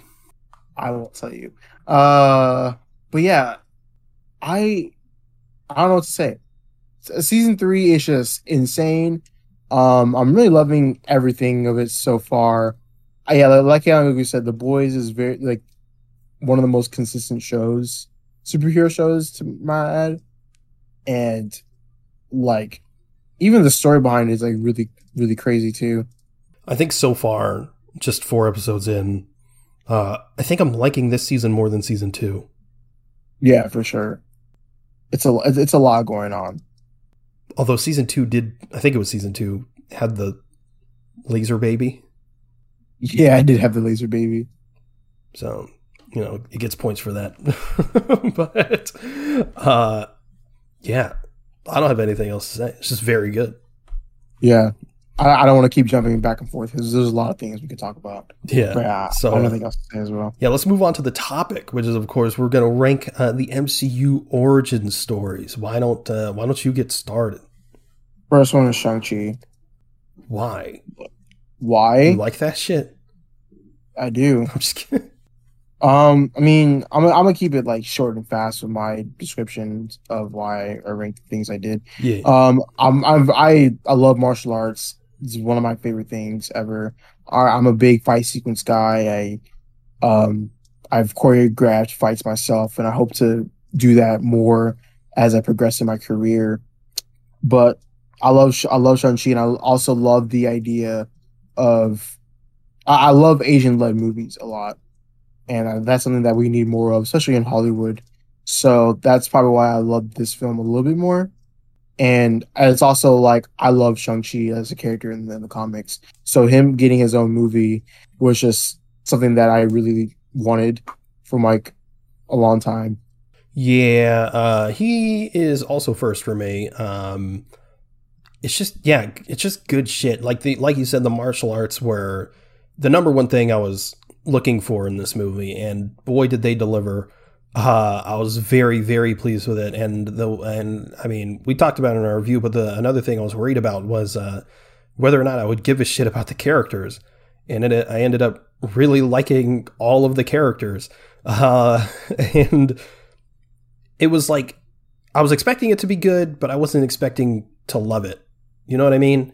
I won't tell you. Uh, but yeah, I. I don't know what to say. Season three is just insane. Um, I'm really loving everything of it so far. Uh, yeah, like we said, The Boys is very like one of the most consistent shows, superhero shows to my ad, and like even the story behind it is like really really crazy too. I think so far, just four episodes in, uh, I think I'm liking this season more than season two. Yeah, for sure. It's a it's a lot going on. Although season two did, I think it was season two, had the laser baby. Yeah, I did have the laser baby. So, you know, it gets points for that. but, uh, yeah, I don't have anything else to say. It's just very good. Yeah. I, I don't want to keep jumping back and forth because there's a lot of things we could talk about. Yeah. But yeah, so- I have nothing else to say as well. Yeah, let's move on to the topic, which is, of course, we're going to rank uh, the MCU origin stories. Why don't uh, Why don't you get started? First one is Shang Chi. Why? Why? You like that shit? I do. I'm just kidding. Um, I mean, I'm I'm gonna keep it like short and fast with my descriptions of why I ranked the things I did. Yeah. Um, I'm I'm I I love martial arts. It's one of my favorite things ever. I, I'm a big fight sequence guy. I um I've choreographed fights myself, and I hope to do that more as I progress in my career. But I love I love Shang Chi, and I also love the idea of I, I love Asian led movies a lot, and uh, that's something that we need more of, especially in Hollywood. So that's probably why I love this film a little bit more. And it's also like I love Shang Chi as a character in the, in the comics, so him getting his own movie was just something that I really wanted from like a long time. Yeah, uh, he is also first for me. Um, it's just yeah, it's just good shit. Like the like you said, the martial arts were the number one thing I was looking for in this movie, and boy did they deliver. Uh, I was very very pleased with it, and the and I mean we talked about it in our review, but the another thing I was worried about was uh, whether or not I would give a shit about the characters, and it, I ended up really liking all of the characters, uh, and it was like I was expecting it to be good, but I wasn't expecting to love it. You know what I mean?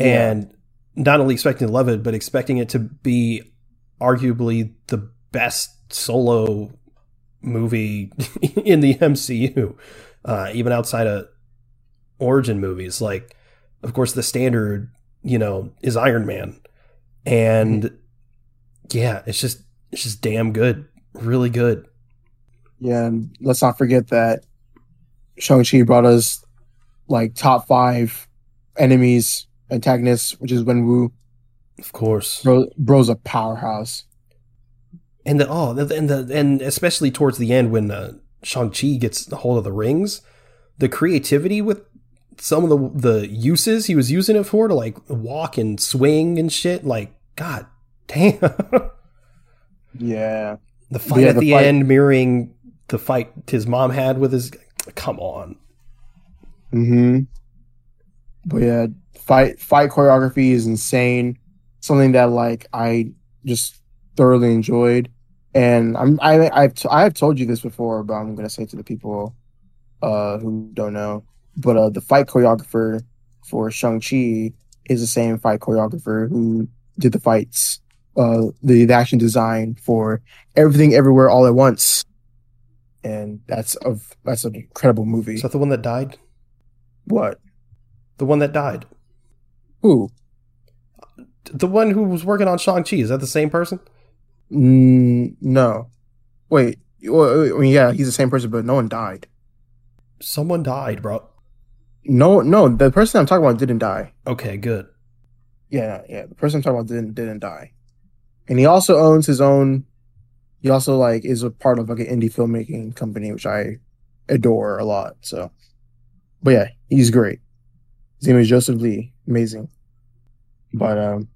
And not only expecting to love it, but expecting it to be arguably the best solo movie in the MCU, uh, even outside of origin movies. Like, of course, the standard, you know, is Iron Man, and yeah, it's just it's just damn good, really good. Yeah, and let's not forget that Shang-Chi brought us like top five enemies, antagonists, which is Wen Wu. Of course, Bro, bro's a powerhouse. and the oh, and the and especially towards the end when uh, Shang Chi gets hold of the rings, the creativity with some of the the uses he was using it for to like walk and swing and shit. Like, god damn, Yeah. the fight Yeah, at the the, fight- end mirroring the fight his mom had with his. Come on, hmm But yeah, fight fight choreography is insane. Something that like I just thoroughly enjoyed, and I'm I I've t- I have told you this before, but I'm gonna say it to the people uh who don't know. But uh, the fight choreographer for Shang Chi is the same fight choreographer who did the fights, uh, the, the action design for Everything Everywhere All at Once, and that's of that's an incredible movie. is that the one that died? what? The one that died. Who? The one who was working on Shang Chi is that the same person? Mm, no. Wait. Well, yeah, he's the same person, but no one died. Someone died, bro. No, no, the person I'm talking about didn't die. Okay, good. Yeah, yeah, the person I'm talking about didn't didn't die. And he also owns his own. He also like is a part of like an indie filmmaking company, which I adore a lot. So, but yeah, he's great. His name is Joseph Lee. Amazing. But um,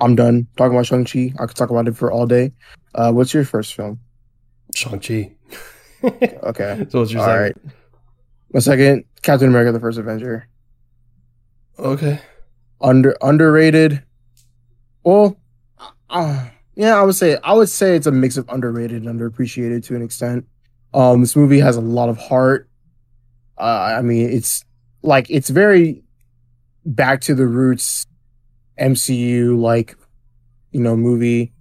I'm done talking about Shang Chi. I could talk about it for all day. Uh, what's your first film? Shang Chi. Okay. so what's your All second? right. My second, Captain America: The First Avenger. Okay. Under underrated. Well, uh, yeah, I would say I would say it's a mix of underrated and underappreciated to an extent. Um, this movie has a lot of heart. Uh, I mean, it's like it's very back to the roots, MCU like, you know, movie.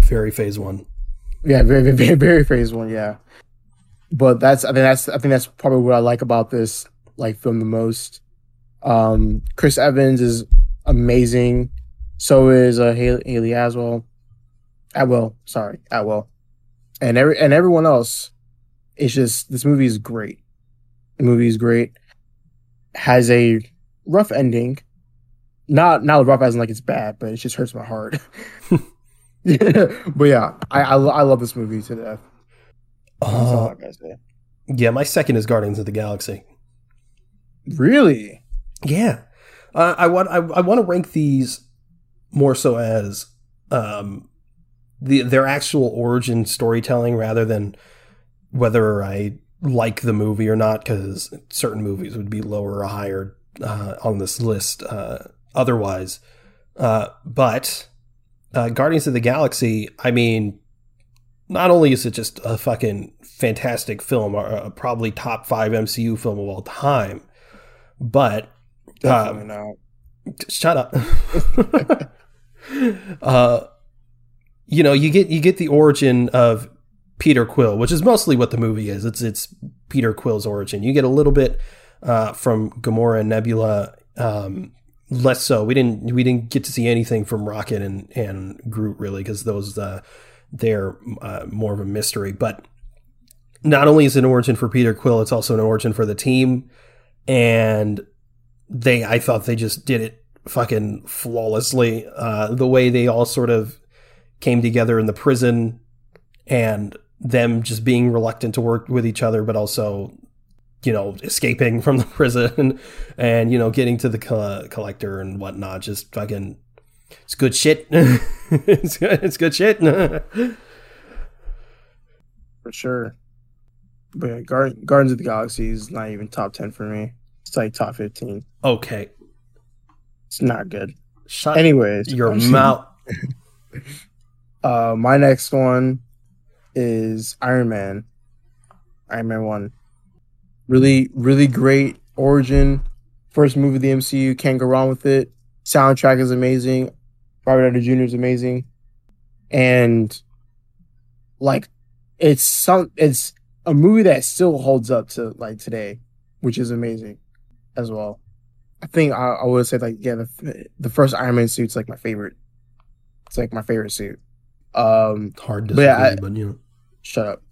Very phase one. Yeah, very, very, very, phase one. Yeah, but that's I think that's I think that's probably what I like about this like film the most. Um, Chris Evans is amazing. So is uh, Hayley, Hayley Aswell. Atwell, sorry, Atwell, and every and everyone else. It's just this movie is great. The movie is great. Has a rough ending. Not not rough as in like it's bad, but it just hurts my heart. but yeah, I, I I love this movie to death. Uh, I gotta say. yeah, my second is Guardians of the Galaxy. Really? Yeah, uh, I want I, I want to rank these more so as um, the their actual origin storytelling rather than whether I like the movie or not. Because certain movies would be lower or higher uh, on this list uh, otherwise. Uh, but uh, Guardians of the Galaxy, I mean, not only is it just a fucking fantastic film, uh, probably top five MCU film of all time, but Definitely not. shut up. uh, you know, you get you get the origin of Peter Quill, which is mostly what the movie is. It's it's Peter Quill's origin. You get a little bit uh, from Gamora and Nebula, um, less so. We didn't we didn't get to see anything from Rocket and and Groot really because those uh, they're uh, more of a mystery. But not only is it an origin for Peter Quill, it's also an origin for the team, and they I thought they just did it fucking flawlessly. Uh, the way they all sort of came together in the prison and them just being reluctant to work with each other, but also, you know, escaping from the prison and, you know, getting to the co- collector and whatnot. Just fucking, it's good shit. it's, good, it's good shit. For sure. But yeah, Guard- Guardians of the Galaxy is not even top 10 for me. It's like top 15. okay. It's not good. Shut Anyways, your mouth. Uh, my next one is Iron Man. Iron Man 1. Really, really great origin. First movie of the MCU. Can't go wrong with it. Soundtrack is amazing. Robert Downey Jr. is amazing. And like it's some it's a movie that still holds up to like today, which is amazing as well. I think I, I would say like yeah, the the first Iron Man suit's like my favorite. It's like my favorite suit. Um, Hard to But yeah, but you know. shut up.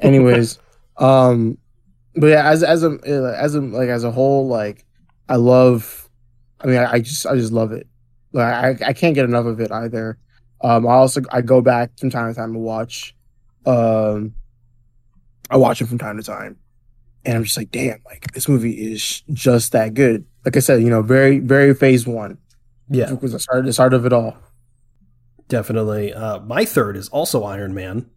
Anyways, um, but yeah, as as a as a like as a whole, like I love. I mean, I, I just I just love it. Like I I can't get enough of it either. Um, I also I go back from time to time to watch. Um, I watch it from time to time, and I'm just like, damn, like this movie is just that good. Like I said, you know, very very phase one Yeah, was the start the start of it all. definitely. Uh, my third is also Iron Man.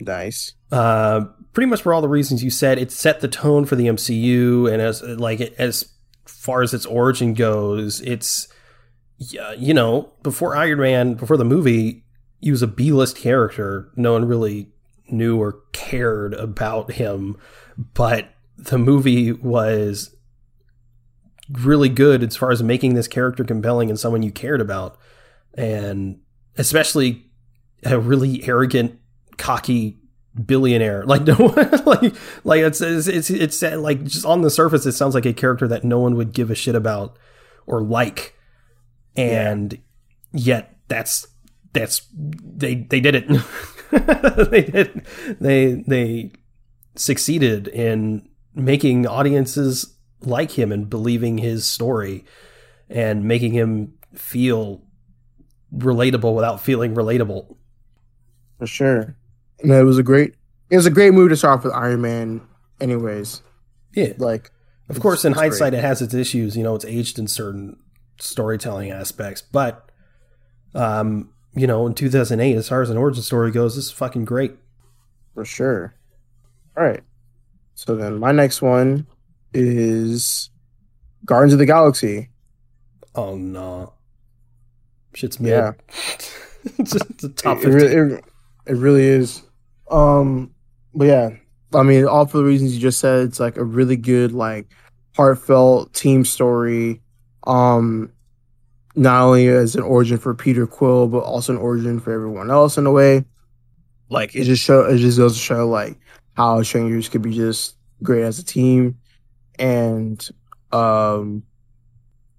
Nice. Uh, pretty much for all the reasons you said, it set the tone for the MCU, and as like as far as its origin goes, it's yeah, uh, you know, before Iron Man, before the movie, he was a B-list character. No one really knew or cared about him, but the movie was really good as far as making this character compelling and someone you cared about, and especially a really arrogant, cocky billionaire. Like no like like it's it's it's, it's like just on the surface, it sounds like a character that no one would give a shit about or like, and yet that's that's they they did it. they did they they succeeded in making audiences like him and believing his story and making him feel relatable without feeling relatable. For sure. And it was a great it was a great movie to start off with Iron Man anyways. Yeah. Like Of course, in hindsight, great. it has its issues. You know, it's aged in certain storytelling aspects, but um, you know, in 2008, as far as an origin story goes, this is fucking great. for sure. All right. So then my next one is Guardians of the Galaxy. Oh no, shit's mid. Yeah. it's just the top it, 15. really, it, it really is. Um but yeah, I mean all for the reasons you just said, it's like a really good like heartfelt team story. Um not only as an origin for Peter Quill, but also an origin for everyone else in a way. Like it just show it just goes to show like how strangers could be just great as a team and um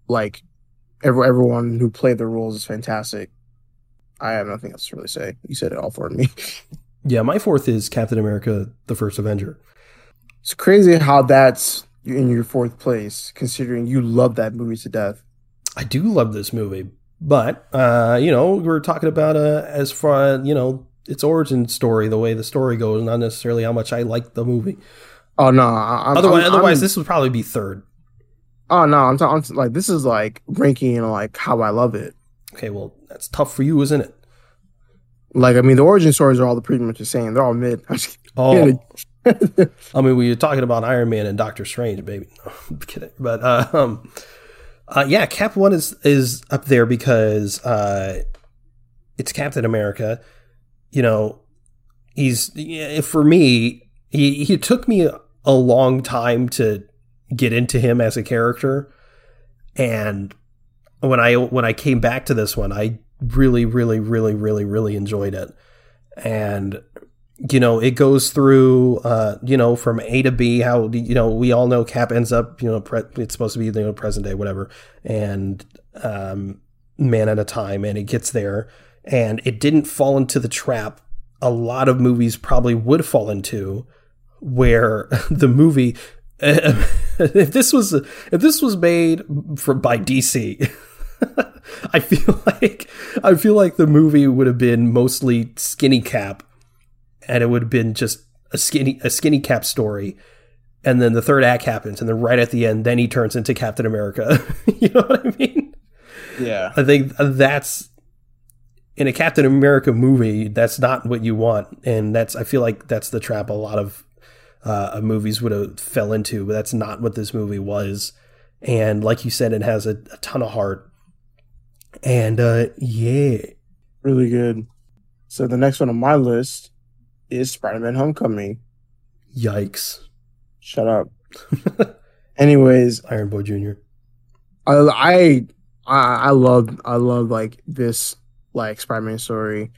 like every, everyone who played their roles is fantastic. I have nothing else to really say. You said it all for me. yeah, my fourth is Captain America: The First Avenger. It's crazy how that's in your fourth place, considering you love that movie to death. I do love this movie, but uh, you know, we're talking about uh, as far you know its origin story, the way the story goes, not necessarily how much I like the movie. Oh no! I'm, otherwise, I'm- otherwise, I'm- this would probably be third. Oh no! I'm, talking like this is like ranking and like how I love it. Okay, well, that's tough for you, isn't it? Like I mean, the origin stories are all the pretty much the same. They're all mid. I'm just Oh. I mean, we were talking about Iron Man and Doctor Strange, baby. No, I'm kidding. But uh, um, Uh, yeah, Cap One is is up there because uh, it's Captain America. You know, he's for me. He he took me a, a long time to get into him as a character, and when I when I came back to this one, I really, really, really, really, really enjoyed it, and you know it goes through uh you know from a to b how you know we all know cap ends up you know pre- it's supposed to be you know present day whatever and um man at a time and it gets there. And it didn't fall into the trap a lot of movies probably would fall into where the movie if this was if this was made for by DC I feel like I feel like the movie would have been mostly skinny cap and it would have been just a skinny a skinny cap story. And then the third act happens and then right at the end then he turns into captain america. You know what i mean? Yeah. i think that's in a captain america movie that's not what you want. And that's i feel like that's the trap a lot of uh, movies would have fell into but that's not what this movie was. And like you said it has a, a ton of heart and uh yeah Really good. So the next one on my list is Spider-Man: Homecoming. yikes Shut up. Anyways, iron boy junior I I I I love I love like this like Spider-Man story.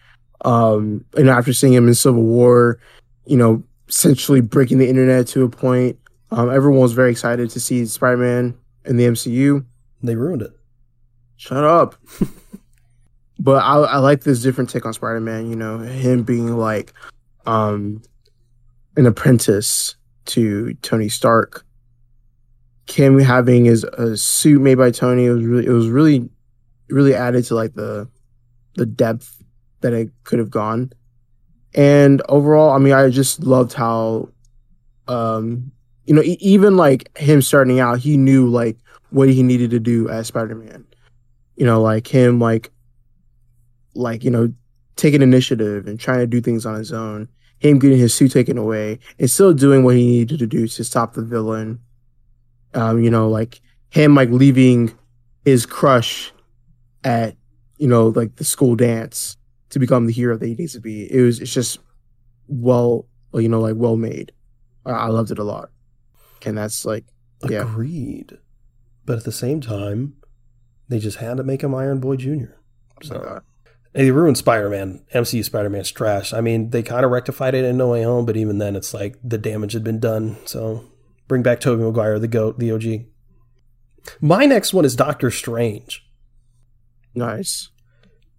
Um, and after seeing him in Civil War, you know, essentially breaking the internet to a point, um, everyone was very excited to see Spider-Man in the MCU. they ruined it Shut up. but I, I like this different take on Spider Man, you know, him being like um an apprentice to Tony Stark. Him having his a suit made by Tony, it was really it was really really added to like the the depth that it could have gone. And overall, I mean, I just loved how um you know, even like him starting out, he knew like what he needed to do as Spider-Man you know, like him, like, like you know, taking initiative and trying to do things on his own. Him getting his suit taken away and still doing what he needed to do to stop the villain. Um, you know, like him, like leaving his crush at, you know, like the school dance to become the hero that he needs to be. It was, it's just well, you know, like well made. I, loved it a lot, and that's like, Yeah. Agreed. But at the same time, they just had to make him Iron Boy Jr. So uh, they ruined Spider Man. MCU Spider Man's trash. I mean, they kind of rectified it in No Way Home, but even then, it's like the damage had been done. So bring back Tobey Maguire, the GOAT, the OG. My next one is Doctor Strange. nice.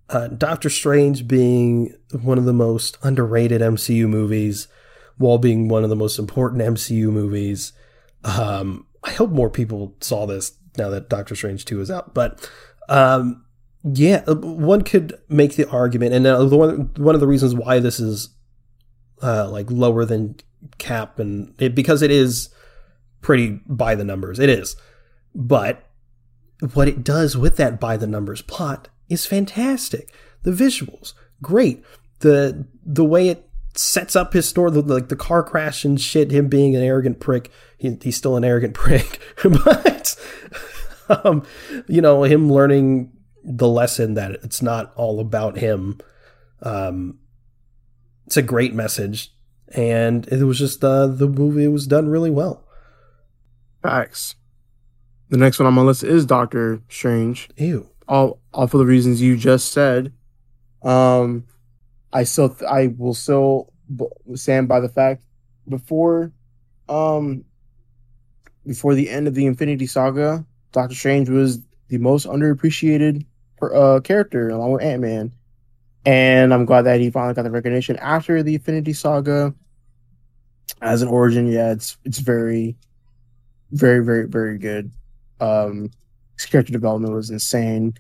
uh, Doctor Strange being one of the most underrated MCU movies, while being one of the most important MCU movies. Um, I hope more people saw this now that Doctor Strange 2 is out. But um, yeah, uh, one could make the argument, and uh, one, one of the reasons why this is uh, like lower than Cap, and it, because it is pretty by the numbers, it is. But what it does with that by the numbers plot is fantastic. The visuals, great. The the way it sets up his story, the, like the car crash and shit, him being an arrogant prick. He, he's still an arrogant prick, but um, you know him learning the lesson that it's not all about him. Um, it's a great message, and it was just uh, the movie was done really well. Facts. The next one on my list is Doctor Strange. Ew. All all for the reasons you just said. Um, I still I will still b- stand by the fact before, um, before the end of the Infinity Saga, Doctor Strange was the most underappreciated per, uh, character along with Ant Man, and I'm glad that he finally got the recognition after the Infinity Saga. As an origin, yeah, it's it's very, very, very, very good. Um, his character development was insane.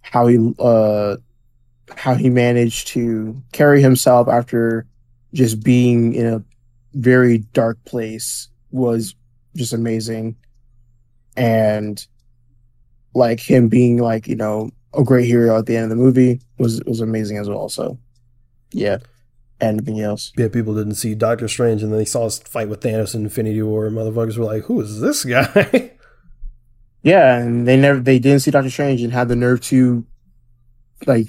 How he uh how he managed to carry himself after just being in a very dark place was just amazing. And like him being like, you know, a great hero at the end of the movie was was amazing as well. So yeah. Anything else? Yeah, people didn't see Doctor Strange and then they saw us fight with Thanos in Infinity War and motherfuckers were like, Who is this guy? Yeah, and they never they didn't see Doctor Strange and had the nerve to like,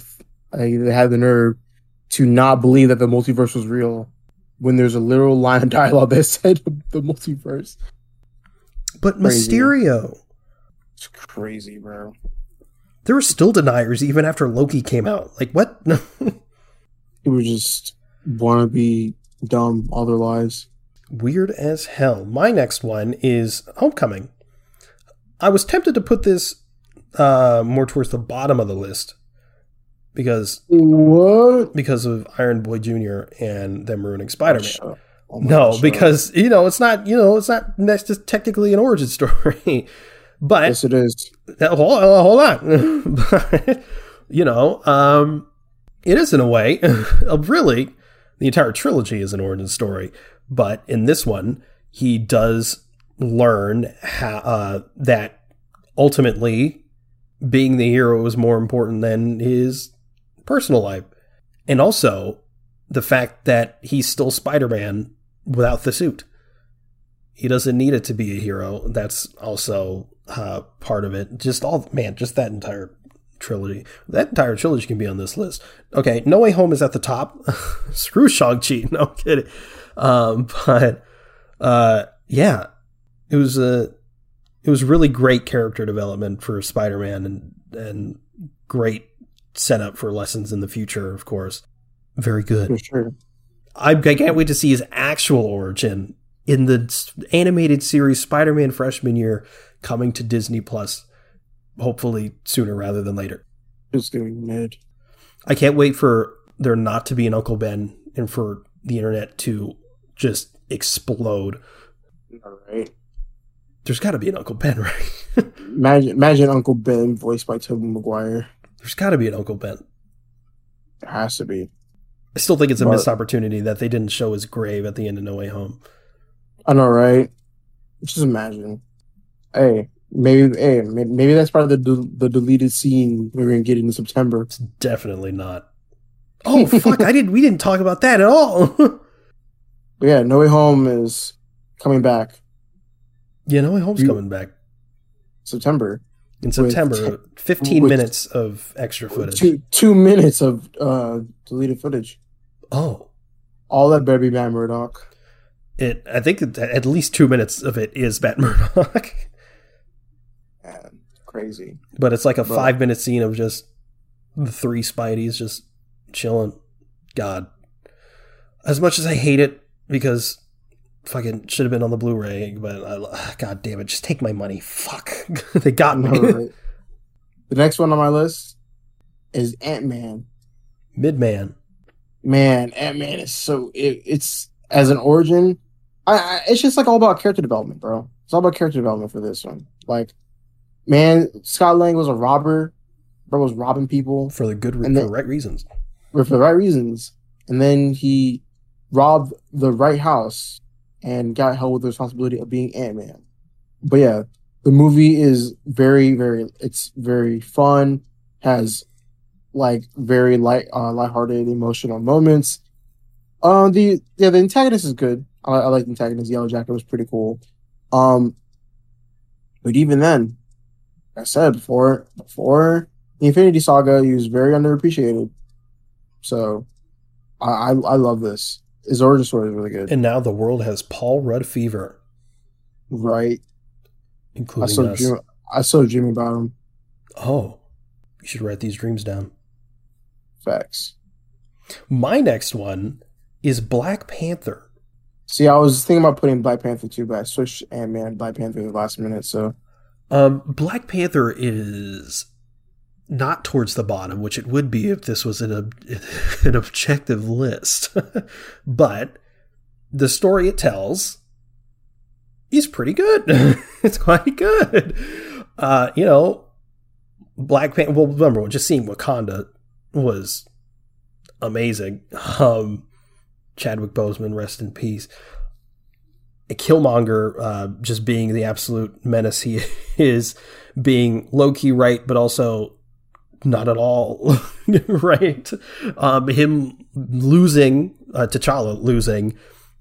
like they had the nerve to not believe that the multiverse was real when there's a literal line of dialogue that said the multiverse. But Crazy. Mysterio, It's crazy, bro. there were still deniers even after Loki came out. Like what? No, People just want to be dumb all their lives. Weird as hell. My next one is Homecoming. I was tempted to put this uh, more towards the bottom of the list because What? because of Iron Boy Jr. and them ruining Spider Man. Oh No, God, because you know it's not you know it's not that's just technically an origin story, but yes, it is. hold, uh, hold on, but, you know, um, it is in a way, really, the entire trilogy is an origin story, but in this one, he does learn how uh, that ultimately being the hero is more important than his personal life, and also the fact that he's still Spider-Man without the suit. He doesn't need it to be a hero. That's also uh, part of it. Just all man, just that entire trilogy. That entire trilogy can be on this list. Okay, No Way Home is at the top. Screw Shang Chi. No kidding. Um, but uh, yeah, it was a it was really great character development for Spider-Man and and great setup for lessons in the future. Of course, very good. For sure. I, I can't wait to see his actual origin in the animated series Spider-Man freshman year coming to Disney Plus, hopefully sooner rather than later. It's gonna be mid. I can't wait for there not to be an Uncle Ben and for the internet to just explode. All right. There's got to be an Uncle Ben, right? Imagine, imagine Uncle Ben voiced by Tobey Maguire. There's got to be an Uncle Ben. It has to be. I still think it's a But- missed opportunity that they didn't show his grave at the end of No Way Home. I know, right? Just imagine. Hey, maybe, hey, maybe that's part of the del- the deleted scene we're gonna get in September. It's definitely not. Oh fuck! I didn't. We didn't talk about that at all. But yeah, No Way Home is coming back yeah, No Way Home's You- coming back. September. In September. 15 minutes of extra footage. Two two minutes of uh deleted footage. Oh, All that better be Matt Murdock. it. I think at least two minutes of it is Matt Murdock, crazy. but it's like a Bro. five minute scene of just the three Spideys just chilling. God, as much as I hate it because fucking should have been on the Blu-ray, but I, God damn it, just take my money. Fuck, they got me. Right. The next one on my list is Ant Man. Midman. Man, Ant Man is so it, it's as an origin. I, I it's just like all about character development, bro. It's all about character development for this one. Like, man, Scott Lang was a robber. Bro was robbing people for the good, re- And for the right reasons. for the right reasons, and then he robbed the right house and got held with the responsibility of being Ant Man. But yeah, the movie is very, very. It's very fun. Has like very light, uh, lighthearted, emotional moments. Um, the yeah, the antagonist is good. I, I like the antagonist. Yellow Jacket was pretty cool. Um, but even then, like I said before, before the Infinity Saga, he was very underappreciated. So, I I, I love this. His origin story is really good. And now the world has Paul Rudd fever, right? I including so us. dream, I so dream about him. Oh, you should write these dreams down. Facts. My next one is Black Panther. See, I was thinking about putting Black Panther too, but I switched Ant Man Black Panther at the last minute. So Um, Black Panther is not towards the bottom, which it would be if this was an an objective list. but the story it tells is pretty good. it's quite good. Uh, you know, Black Panther. Well, remember, just seeing Wakanda was amazing. Um, Chadwick Boseman, rest in peace. A killmonger, uh, just being the absolute menace he is, being low key right, but also not at all right. Um, him losing, uh, T'Challa losing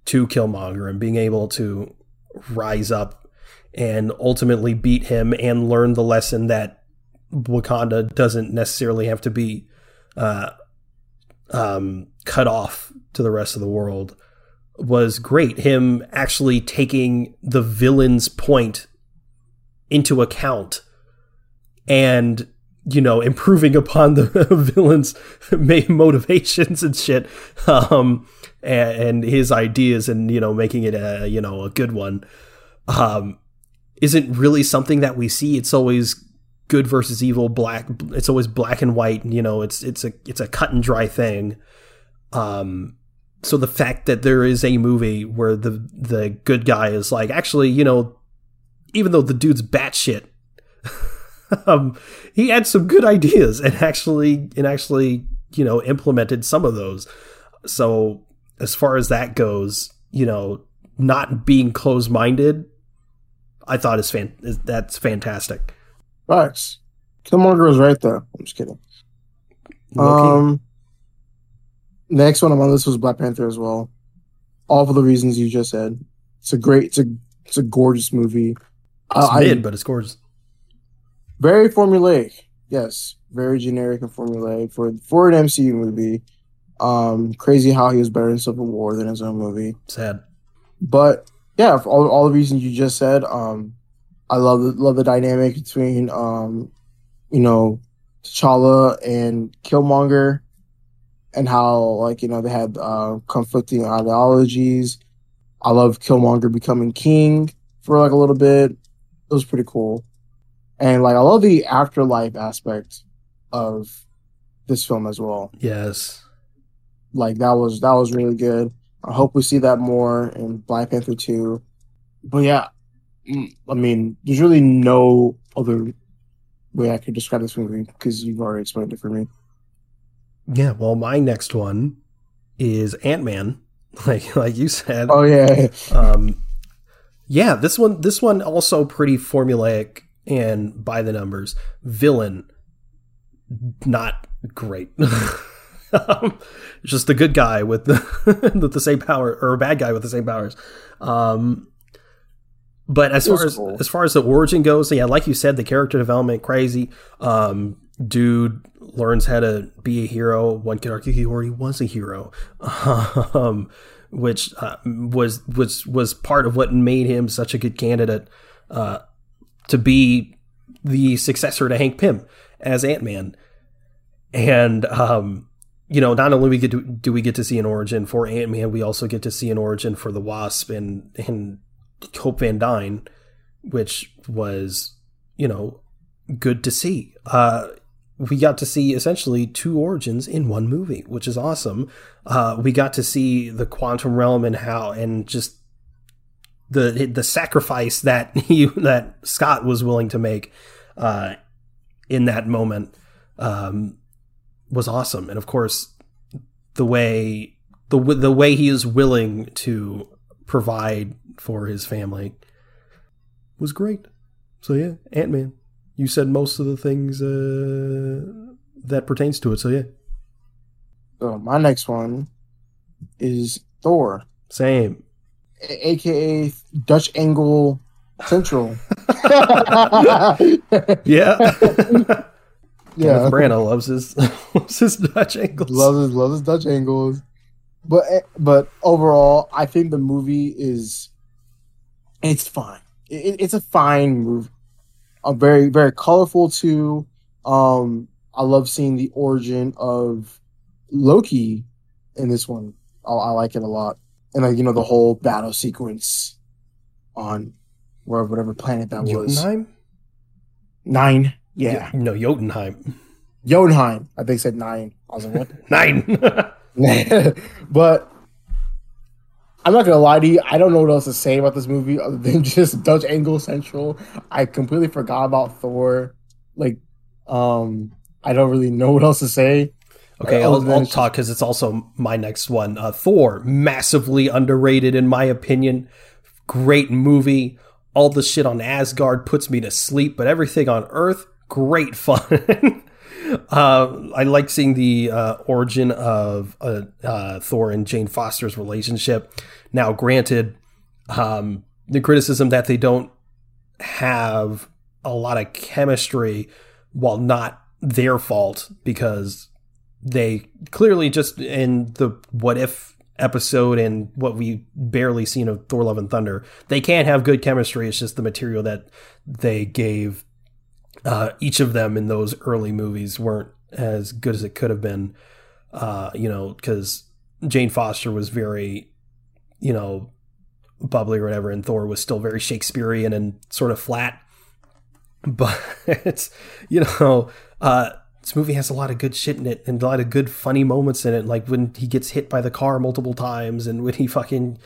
to Killmonger and being able to rise up and ultimately beat him and learn the lesson that Wakanda doesn't necessarily have to be uh, um, cut off to the rest of the world was great. Him actually taking the villain's point into account and you know improving upon the villain's main motivations and shit um and, and, his ideas and you know making it a you know a good one um isn't really something that we see. It's always good versus evil black it's always black and white you know it's it's a it's a cut and dry thing. Um so the fact that there is a movie where the the good guy is like actually you know even though the dude's batshit um, he had some good ideas and actually and actually you know implemented some of those. So as far as that goes, you know, not being closed minded, I thought is fan is, that's fantastic. Facts. Killmonger was right there. I'm just kidding. Um, next one on my list was Black Panther as well. All for the reasons you just said. It's a great, it's a, it's a gorgeous movie. It's uh, mid, I, but it's gorgeous. Very formulaic. Yes, very generic and formulaic for for an MCU movie. Um, crazy how he was better in Civil War than his own movie. Sad, but yeah, for all, all the reasons you just said. Um, I love the, love the dynamic between um, you know, T'Challa and Killmonger, and how like you know they had uh, conflicting ideologies. I love Killmonger becoming king for like a little bit. It was pretty cool and like I love the afterlife aspect of this film as well. Yes, like that was that was really good. I hope we see that more in Black Panther two. But yeah, mm, I mean, there's really no other way I could describe this movie because you've already explained it for me. Yeah, well, my next one is Ant Man, like like you said. Oh yeah. um, yeah, this one this one also pretty formulaic and by the numbers. Villain, not great. um, just a good guy with the with the same power, or a bad guy with the same powers. Um, but as far as cool. as far as the origin goes, yeah, like you said, the character development crazy. Um, dude learns how to be a hero. One could argue he already was a hero, um, which uh, was was was part of what made him such a good candidate. Uh, to be the successor to Hank Pym as Ant Man. And um, you know, not only we get to, do we get to see an origin for Ant Man, we also get to see an origin for the Wasp and and Hope Van Dyne, which was you know good to see. Uh, we got to see essentially two origins in one movie, which is awesome. Uh, we got to see the quantum realm and how and just the the sacrifice that he that Scott was willing to make uh, in that moment um, was awesome, and of course the way the the way he is willing to provide for his family was great. So yeah, Ant Man. You said most of the things uh, that pertains to it. So yeah. So my next one is Thor. Same aka Dutch Angle Central. yeah. Yeah, Branagh loves his loves his Dutch angles. Loves his loves his Dutch angles. But eh, but overall, I think the movie is it's fine. It, it's a fine movie. A very very colorful too. Um, I love seeing the origin of Loki in this one. I, I like it a lot and like you know the whole battle sequence on where whatever planet that Jotunheim? was. Nine. Yeah. no, Jotunheim. Jotunheim. I think said nine. I was like, what? nine. but I'm not gonna lie to you. I don't know what else to say about this movie other than just Dutch Angle Central. I completely forgot about Thor. Like, um, I don't really know what else to say. Okay, I'll, I'll talk because it's also my next one. Uh, Thor, massively underrated in my opinion. Great movie. All the shit on Asgard puts me to sleep, but everything on Earth, great fun. uh, I like seeing the uh, origin of uh, uh, Thor and Jane Foster's relationship. Now, granted, um, the criticism that they don't have a lot of chemistry while not their fault because they clearly just in the what if episode and what we barely seen of Thor Love and Thunder, they can't have good chemistry. It's just the material that they gave uh, each of them in those early movies weren't as good as it could have been. Uh, you know, because Jane Foster was very, you know, bubbly or whatever, and Thor was still very Shakespearean and sort of flat. But it's, you know, uh, this movie has a lot of good shit in it and a lot of good funny moments in it, like when he gets hit by the car multiple times and when he fucking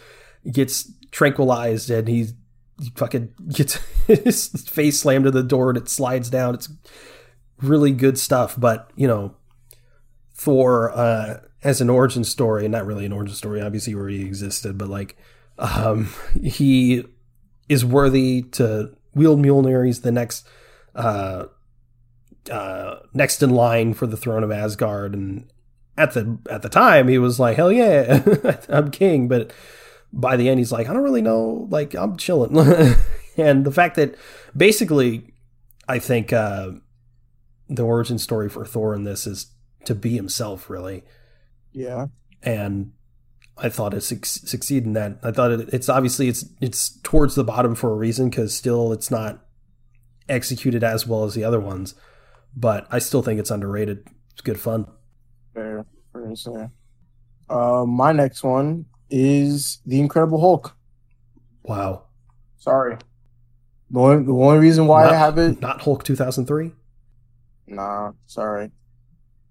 gets tranquilized and he, he fucking gets his face slammed to the door and it slides down. It's really good stuff. But, you know, Thor uh, as an origin story, not really an origin story, obviously already existed, but like um, he is worthy to wield Mjolnir. He's the next uh, uh, next in line for the throne of Asgard, and at the at the time he was like, "Hell yeah, I'm king." But by the end, he's like, "I don't really know. Like, I'm chilling." and the fact that basically, I think uh, the origin story for Thor in this is to be himself, really. Yeah. And I thought it su- succeed in that. I thought it, it's obviously it's it's towards the bottom for a reason because still it's not executed as well as the other ones, but I still think it's underrated. It's good fun. Fair, fair to say. Uh, my next one is the Incredible Hulk. Wow. Sorry. The only, the only reason why not, I have it, not Hulk 2003. Nah, sorry.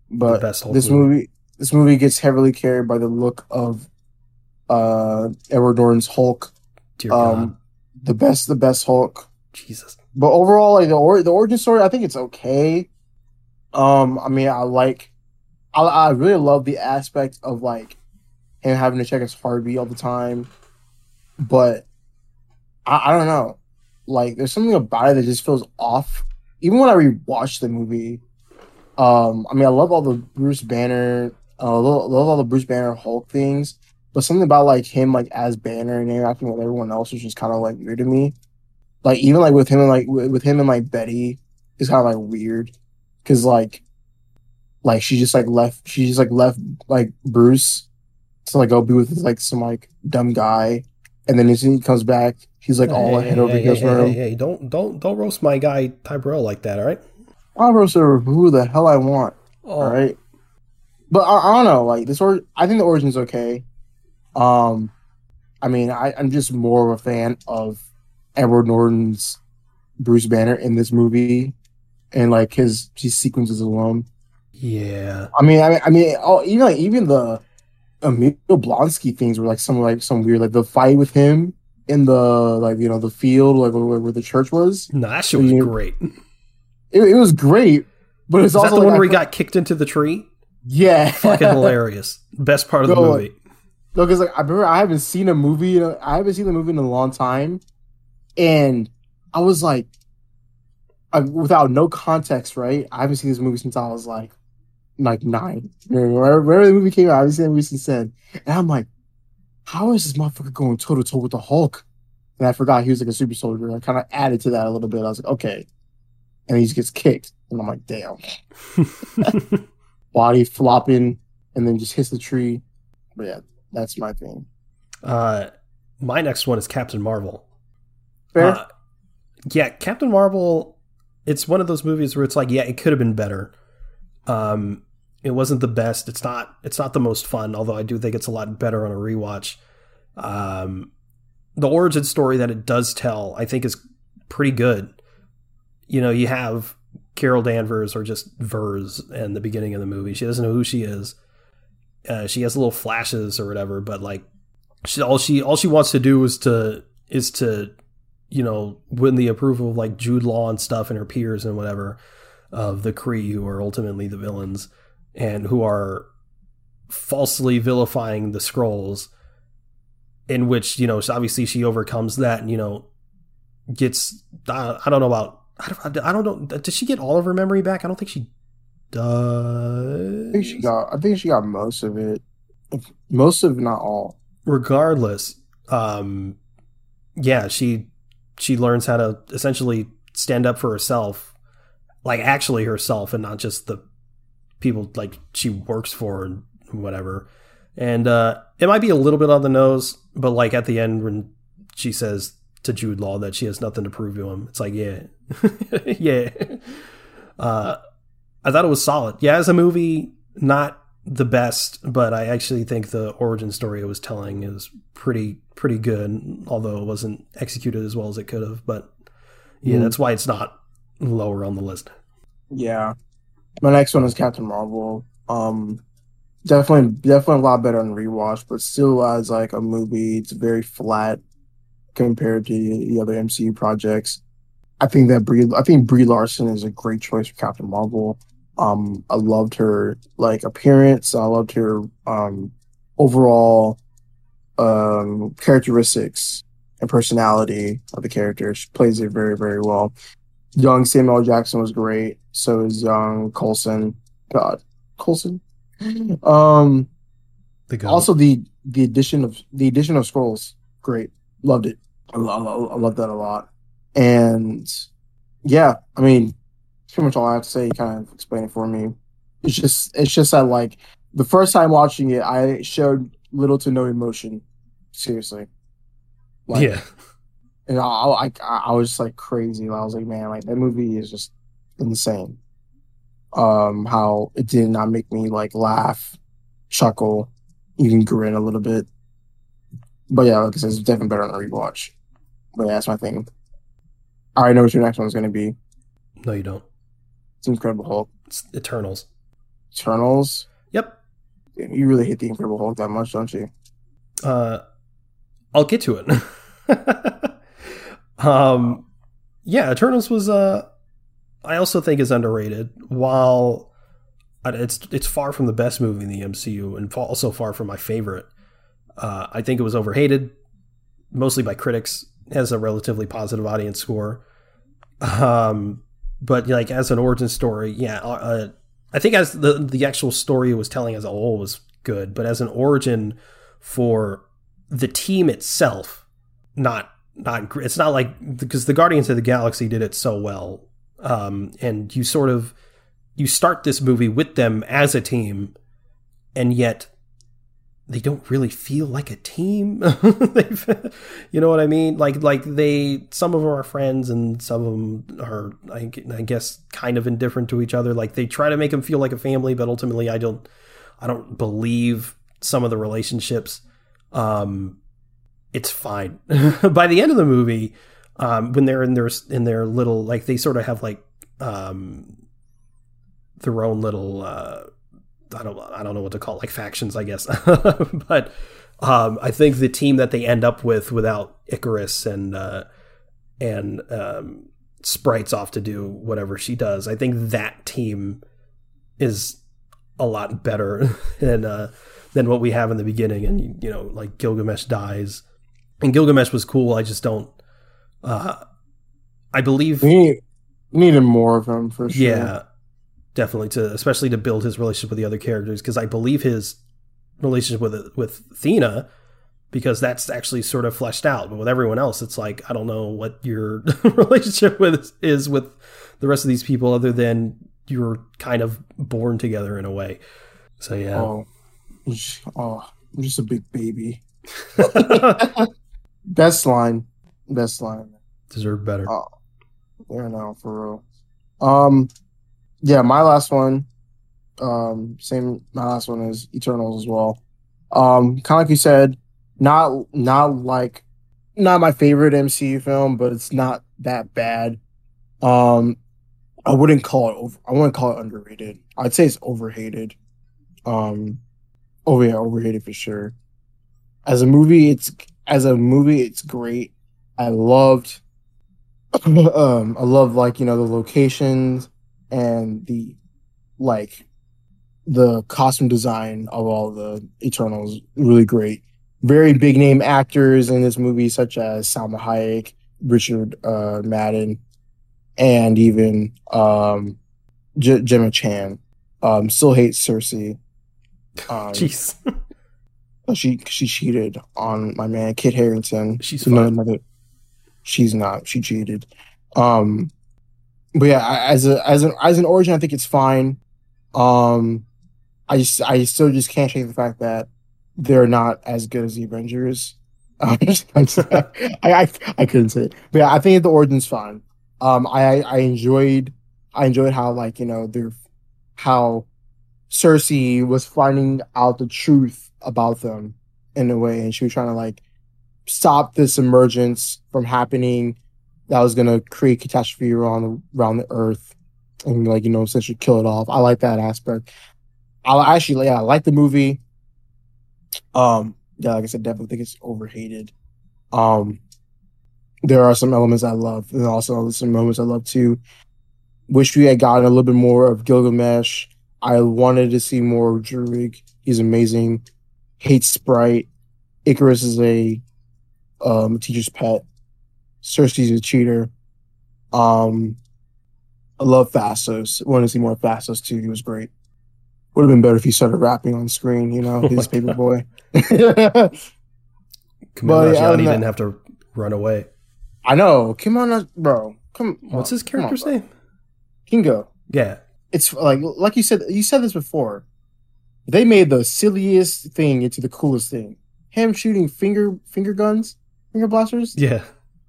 But best Hulk this movie. movie, this movie gets heavily carried by the look of uh Edward Norton's Hulk. Dear God, Um, the best, the best Hulk. Jesus. But overall, like the or- the origin story, I think it's okay. Um, I mean, I like, I, I really love the aspect of like him having to check his heartbeat all the time, but I, I don't know, like there's something about it that just feels off. Even when I rewatch the movie, um, I mean, I love all the Bruce Banner, uh, love, love all the Bruce Banner Hulk things, but something about like him like as Banner and interacting with everyone else was just kind of like weird to me like even like with him and like with him and like Betty is kind of like weird because like like she just like left she just like left like Bruce to like go be with like some like dumb guy and then as soon as he comes back he's like all Hey, head over hey, heels hey, for hey, him. hey, don't don't don't roast my guy Ty Burrell like that. All right. I'll roast her who the hell I want. Oh, All right, but I, I don't know. Like this, or I think the origin's okay. Um, I mean, I, I'm just more of a fan of Edward Norton's Bruce Banner in this movie, and like his his sequences alone. Yeah. I mean, I mean, I mean, oh, even like even the Emil Blonsky things were like some like some weird, like the fight with him in the like you know the field like where, where the church was. No, that shit was You- great. It, it was great, but it's Is that also the like, one where he got kicked into the tree? yeah, Fucking hilarious. Best part of the No, movie. No, because like I remember I haven't seen a movie. I haven't seen the movie in a long time, and I was like, I, without no context, right? I haven't seen this movie since I was like, like nine. Wherever, wherever the movie came out, I haven't seen the movie since then. And I'm like, how is this motherfucker going toe to toe with the Hulk? And I forgot he was like a super soldier. I kind of added to that a little bit. I was like, okay. And he just gets kicked, and I'm like, damn. Body flopping, and then just hits the tree. But yeah, that's my thing. uh, my next one is Captain Marvel. Uh, yeah, Captain Marvel. It's one of those movies where it's like, yeah, it could have been better. Um, it wasn't the best. It's not. It's not the most fun. Although I do think it's a lot better on a rewatch. Um, the origin story that it does tell, I think, is pretty good. You know, you have Carol Danvers or just Vers in the beginning of the movie. She doesn't know who she is. Uh, she has little flashes or whatever, but like, she all she all she wants to do is to is to you know, win the approval of like Jude Law and stuff and her peers and whatever of the Kree who are ultimately the villains and who are falsely vilifying the scrolls in which, you know, obviously she overcomes that and, you know, gets, I, I don't know about, I don't, I don't know, does she get all of her memory back? I don't think she does. I think she got. I think she got most of it. Most of, not all. regardless, um, yeah, she she learns how to essentially stand up for herself, like actually herself, and not just the people like she works for and whatever. And uh, it might be a little bit on the nose, but like at the end when she says to Jude Law that she has nothing to prove to him, it's like yeah, yeah. Uh, I thought it was solid. Yeah, as a movie, not the best, but I actually think the origin story it was telling is pretty pretty good, although it wasn't executed as well as it could have. But yeah, mm. that's why it's not lower on the list. Yeah, my next one is Captain Marvel. Um, definitely, definitely a lot better on rewatch, but still as like a movie, it's very flat compared to the other MCU projects. I think that Brie, I think Brie Larson is a great choice for Captain Marvel. Um, I loved her like appearance. I loved her um, overall um, characteristics and personality of the character. She plays it very, very well. Young Samuel Jackson was great. So is young Coulson. God, Coulson. Um, the also the the addition of the addition of scrolls, great. Loved it. I, I, I love that a lot. And yeah, I mean, pretty much all I have to say. You kind of explain it for me. It's just it's just that like the first time watching it, I showed little to no emotion. Seriously. Like, yeah. And I, I, I was just like crazy. I was like, man, like that movie is just insane. Um, how it did not make me like laugh, chuckle, even grin a little bit. But yeah, like I said, it's definitely better on a rewatch. But yeah, that's my thing. I already know what your next one's gonna be. No, you don't. It's Incredible Hulk. It's Eternals. Eternals. Yep. You really hate the Incredible Hulk that much, don't you? Uh, I'll get to it. um, yeah, Eternals was uh, I also think is underrated. While it's it's far from the best movie in the MCU, and also far from my favorite. Uh, I think it was overhated, mostly by critics. It has a relatively positive audience score. Um, but like as an origin story, yeah, uh, uh, I think as the the actual story it was telling as a whole was good, but as an origin for the team itself, not not it's not like because the Guardians of the Galaxy did it so well, um, and you sort of you start this movie with them as a team, and yet they don't really feel like a team. you know what I mean? Like like they some of them are friends and some of them are I, I, guess kind of indifferent to each other. Like they try to make them feel like a family, but ultimately I don't I don't believe some of the relationships. Um, it's fine. By the end of the movie, um, when they're in their in their little like they sort of have like um, their own little. Uh, I don't I don't know what to call it, like factions, I guess. but um, I think the team that they end up with without Ikaris and uh, and um, Sprite's off to do whatever she does, I think that team is a lot better than uh, than what we have in the beginning. And you know, like Gilgamesh dies, and Gilgamesh was cool. I just don't. Uh, I believe we need, needed more of him for sure. Yeah, definitely to especially to build his relationship with the other characters because I believe his relationship with with Thena because that's actually sort of fleshed out. But with everyone else, it's like I don't know what your relationship with is with the rest of these people other than you're kind of born together in a way. So yeah. Oh, oh I'm just a big baby. Best line. Best line. Deserve better. Oh, yeah, no, for real. Um, yeah, my last one, um, same. My last one is Eternals as well. Um, kind of like you said, not not like not my favorite MCU film, but it's not that bad. Um, I wouldn't call it over. I wouldn't call it underrated. I'd say it's overhated. Um, oh yeah, overhated for sure. As a movie, it's as a movie, it's great. I loved. um, I love like you know the locations and the like the costume design of all the Eternals really great. Very big name actors in this movie, such as Salma Hayek, Richard uh, Madden, and even um, J- Gemma Chan. Um, still hates Sersi. Um, Jeez. she she cheated on my man Kit Harington. She's fine. Another, she's not. She cheated. Um, but yeah, I- as a as an as an origin, I think it's fine. Um, I just I still just can't shake the fact that they're not as good as the Avengers. I, I I couldn't say it, but yeah, I think the origin's fine. Um, I I enjoyed I enjoyed how like you know they're how Sersi was finding out the truth about them in a way, and she was trying to like stop this emergence from happening that was gonna create catastrophe around around the earth and like you know essentially kill it off. I like that aspect. I actually yeah, I like the movie. Um, yeah, like I said, definitely think it's overhated. Um, there are some elements I love, and also some moments I love too. Wish we had gotten a little bit more of Gilgamesh. I wanted to see more of Druig. He's amazing. Hates Sprite. Ikaris is a um teacher's pet. Sersi's a cheater. Um, I love Phastos. Wanted to see more of Phastos too. He was great. Would have been better if he started rapping on screen. You know, Oh his my paper God. boy. Well, yeah, didn't didn't have to run away. I know. Come on, uh, bro. Come. What's on, his come on, character's name? Kingo. Yeah. It's like like you said. You said this before. They made the silliest thing into the coolest thing. Him shooting finger finger guns, finger blasters. Yeah.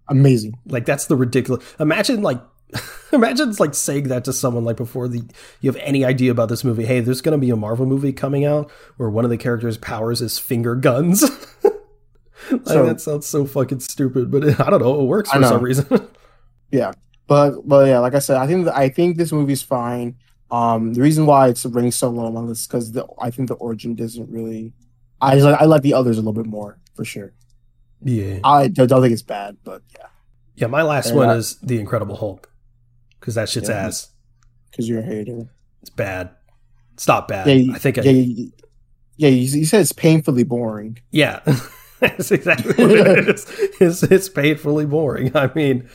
Amazing. Like that's the ridiculous. Imagine like imagine like saying that to someone like before the you have any idea about this movie. Hey, there's going to be a Marvel movie coming out where one of the characters' powers is finger guns. like, So- that sounds so fucking stupid, but I don't know. It works for some reason. Yeah, but but yeah, like I said, I think I think this movie's fine. Um, the reason why it's running so low on this because I think the origin doesn't really. I just, I like the others a little bit more for sure. yeah. I don't, don't think it's bad, but yeah, Yeah. My last one is the Incredible Hulk because that shit's Yeah. ass. because you're a hater. It's bad. It's not bad. Yeah, I think I. yeah, you, yeah. You, you said it's painfully boring. Yeah, that's exactly what it is. It's, it's painfully boring. I mean,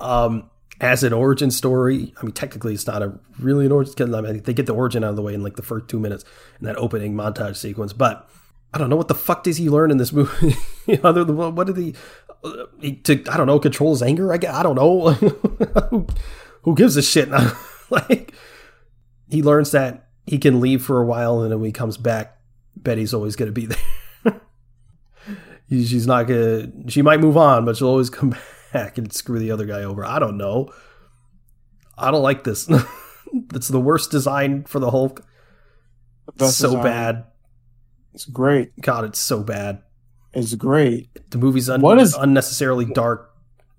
um, as an origin story, I mean, technically, it's not a really an origin. 'cause, I mean, they get the origin out of the way in like the first two minutes in that opening montage sequence. But I don't know what the fuck does he learn in this movie? Other than what did he, uh, he to I don't know control his anger? I guess, I don't know. who, who gives a shit? like he learns that he can leave for a while, and then when he comes back, Betty's always going to be there. She's not gonna. She might move on, but she'll always come back and screw the other guy over. I don't know. I don't like this. it's the worst design for the Hulk. Best so design. bad. It's great. God, it's so bad. It's great. The movie's un- What is- unnecessarily dark.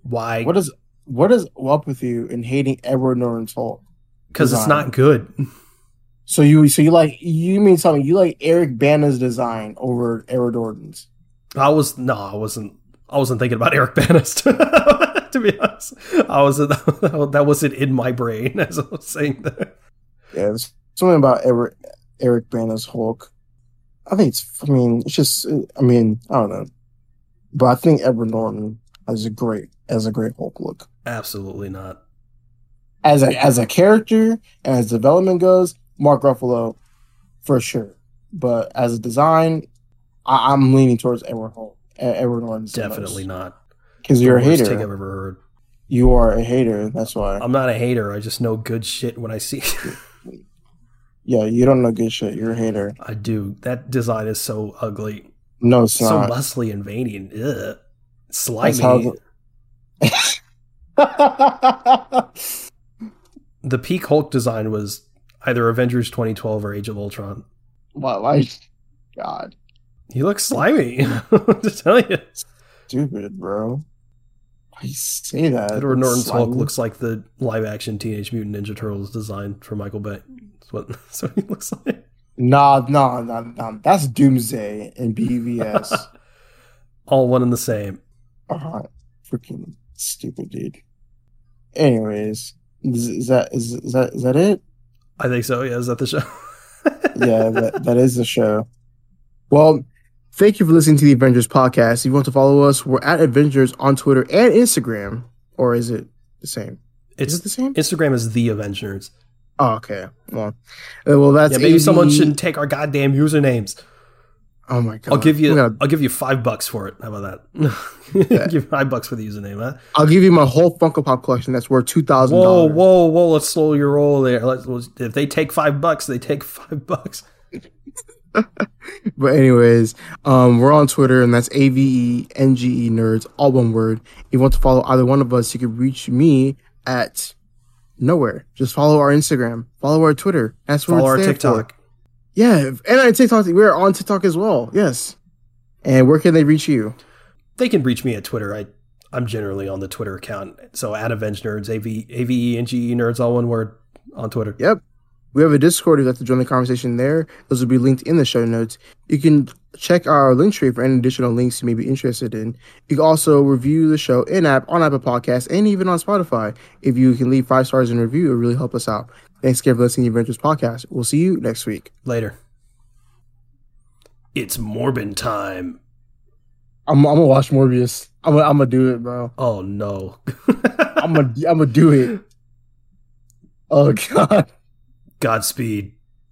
Why? What is what is up with you in hating Edward Norton's Hulk? Because it's not good. So you so you like you mean something you like Eric Bana's design over Edward Norton's? I was no, I wasn't. I wasn't thinking about Eric Bana. to be honest, I wasn't. That wasn't in my brain as I was saying that. Yeah, there's something about Eric Eric Bana's Hulk. I think it's. I mean, it's just. I mean, I don't know, but I think Edward Norton has a great as a great Hulk look Absolutely not. as a as a character and as development goes. Mark Ruffalo, for sure, but as a design, I, I'm leaning towards Edward Hulk. E- Edward Norton's Definitely not. because you're a The worst thing I've hater. ever heard. You are a hater. That's why. I'm not a hater. I just know good shit when I see. Yeah, you don't know good shit. You're a hater. I do. That design is so ugly, No, it's so not. muscly and veiny, and ugh, That's slimy. how- The peak Hulk design was either Avengers 2012 or Age of Ultron. Why? why- God, He looks slimy. to tell you, stupid, bro. Why you say that? Edward Norton's Hulk looks like the live-action Teenage Mutant Ninja Turtles design for Michael Bay. That's what, that's what he looks like. Nah, nah, nah, nah. That's Doomsday and BVS. All one and the same. uh, freaking stupid, dude. Anyways, is, is that is, is that is that it? I think so. Yeah, is that the show? yeah, that, that is the show. Well, thank you for listening to the Avengenerds podcast. If you want to follow us, we're at Avengenerds on Twitter and Instagram. Or is it the same? It's is it the same? Instagram is the Avengers. Oh, okay. Well, uh, well, that's yeah, maybe AV someone shouldn't take our goddamn usernames. Oh my god! I'll give you. Gonna- I'll give you five bucks for it. How about that? give five bucks for the username. Huh? I'll give you my whole Funko Pop collection. That's worth two thousand Whoa, whoa, whoa! Let's slow your roll there. Let's, let's- if they take five bucks, they take five bucks. But anyways, um, we're on Twitter, and that's A V E N G E Nerds, all one word. If you want to follow either one of us, you can reach me at nowhere. Just follow our Instagram, follow our Twitter. That's what Follow our TikTok. For. Yeah, and our TikTok. We're on TikTok as well. Yes. And where can they reach you? They can reach me at Twitter. I I'm generally on the Twitter account. So at Avengenerds, A V A V E N G E Nerds, all one word on Twitter. Yep. We have a Discord if you'd like to join the conversation there. Those will be linked in the show notes. You can check our link tree for any additional links you may be interested in. You can also review the show in app, on Apple Podcasts, and even on Spotify. If you can leave five stars in review, it really help us out. Thanks again for listening to Avengenerds Podcast. We'll see you next week. Later. It's Morbin time. I'm, I'm gonna watch Morbius. I'm gonna, I'm gonna do it, bro. Oh no. I'm gonna I'm gonna do it. Oh god. Godspeed.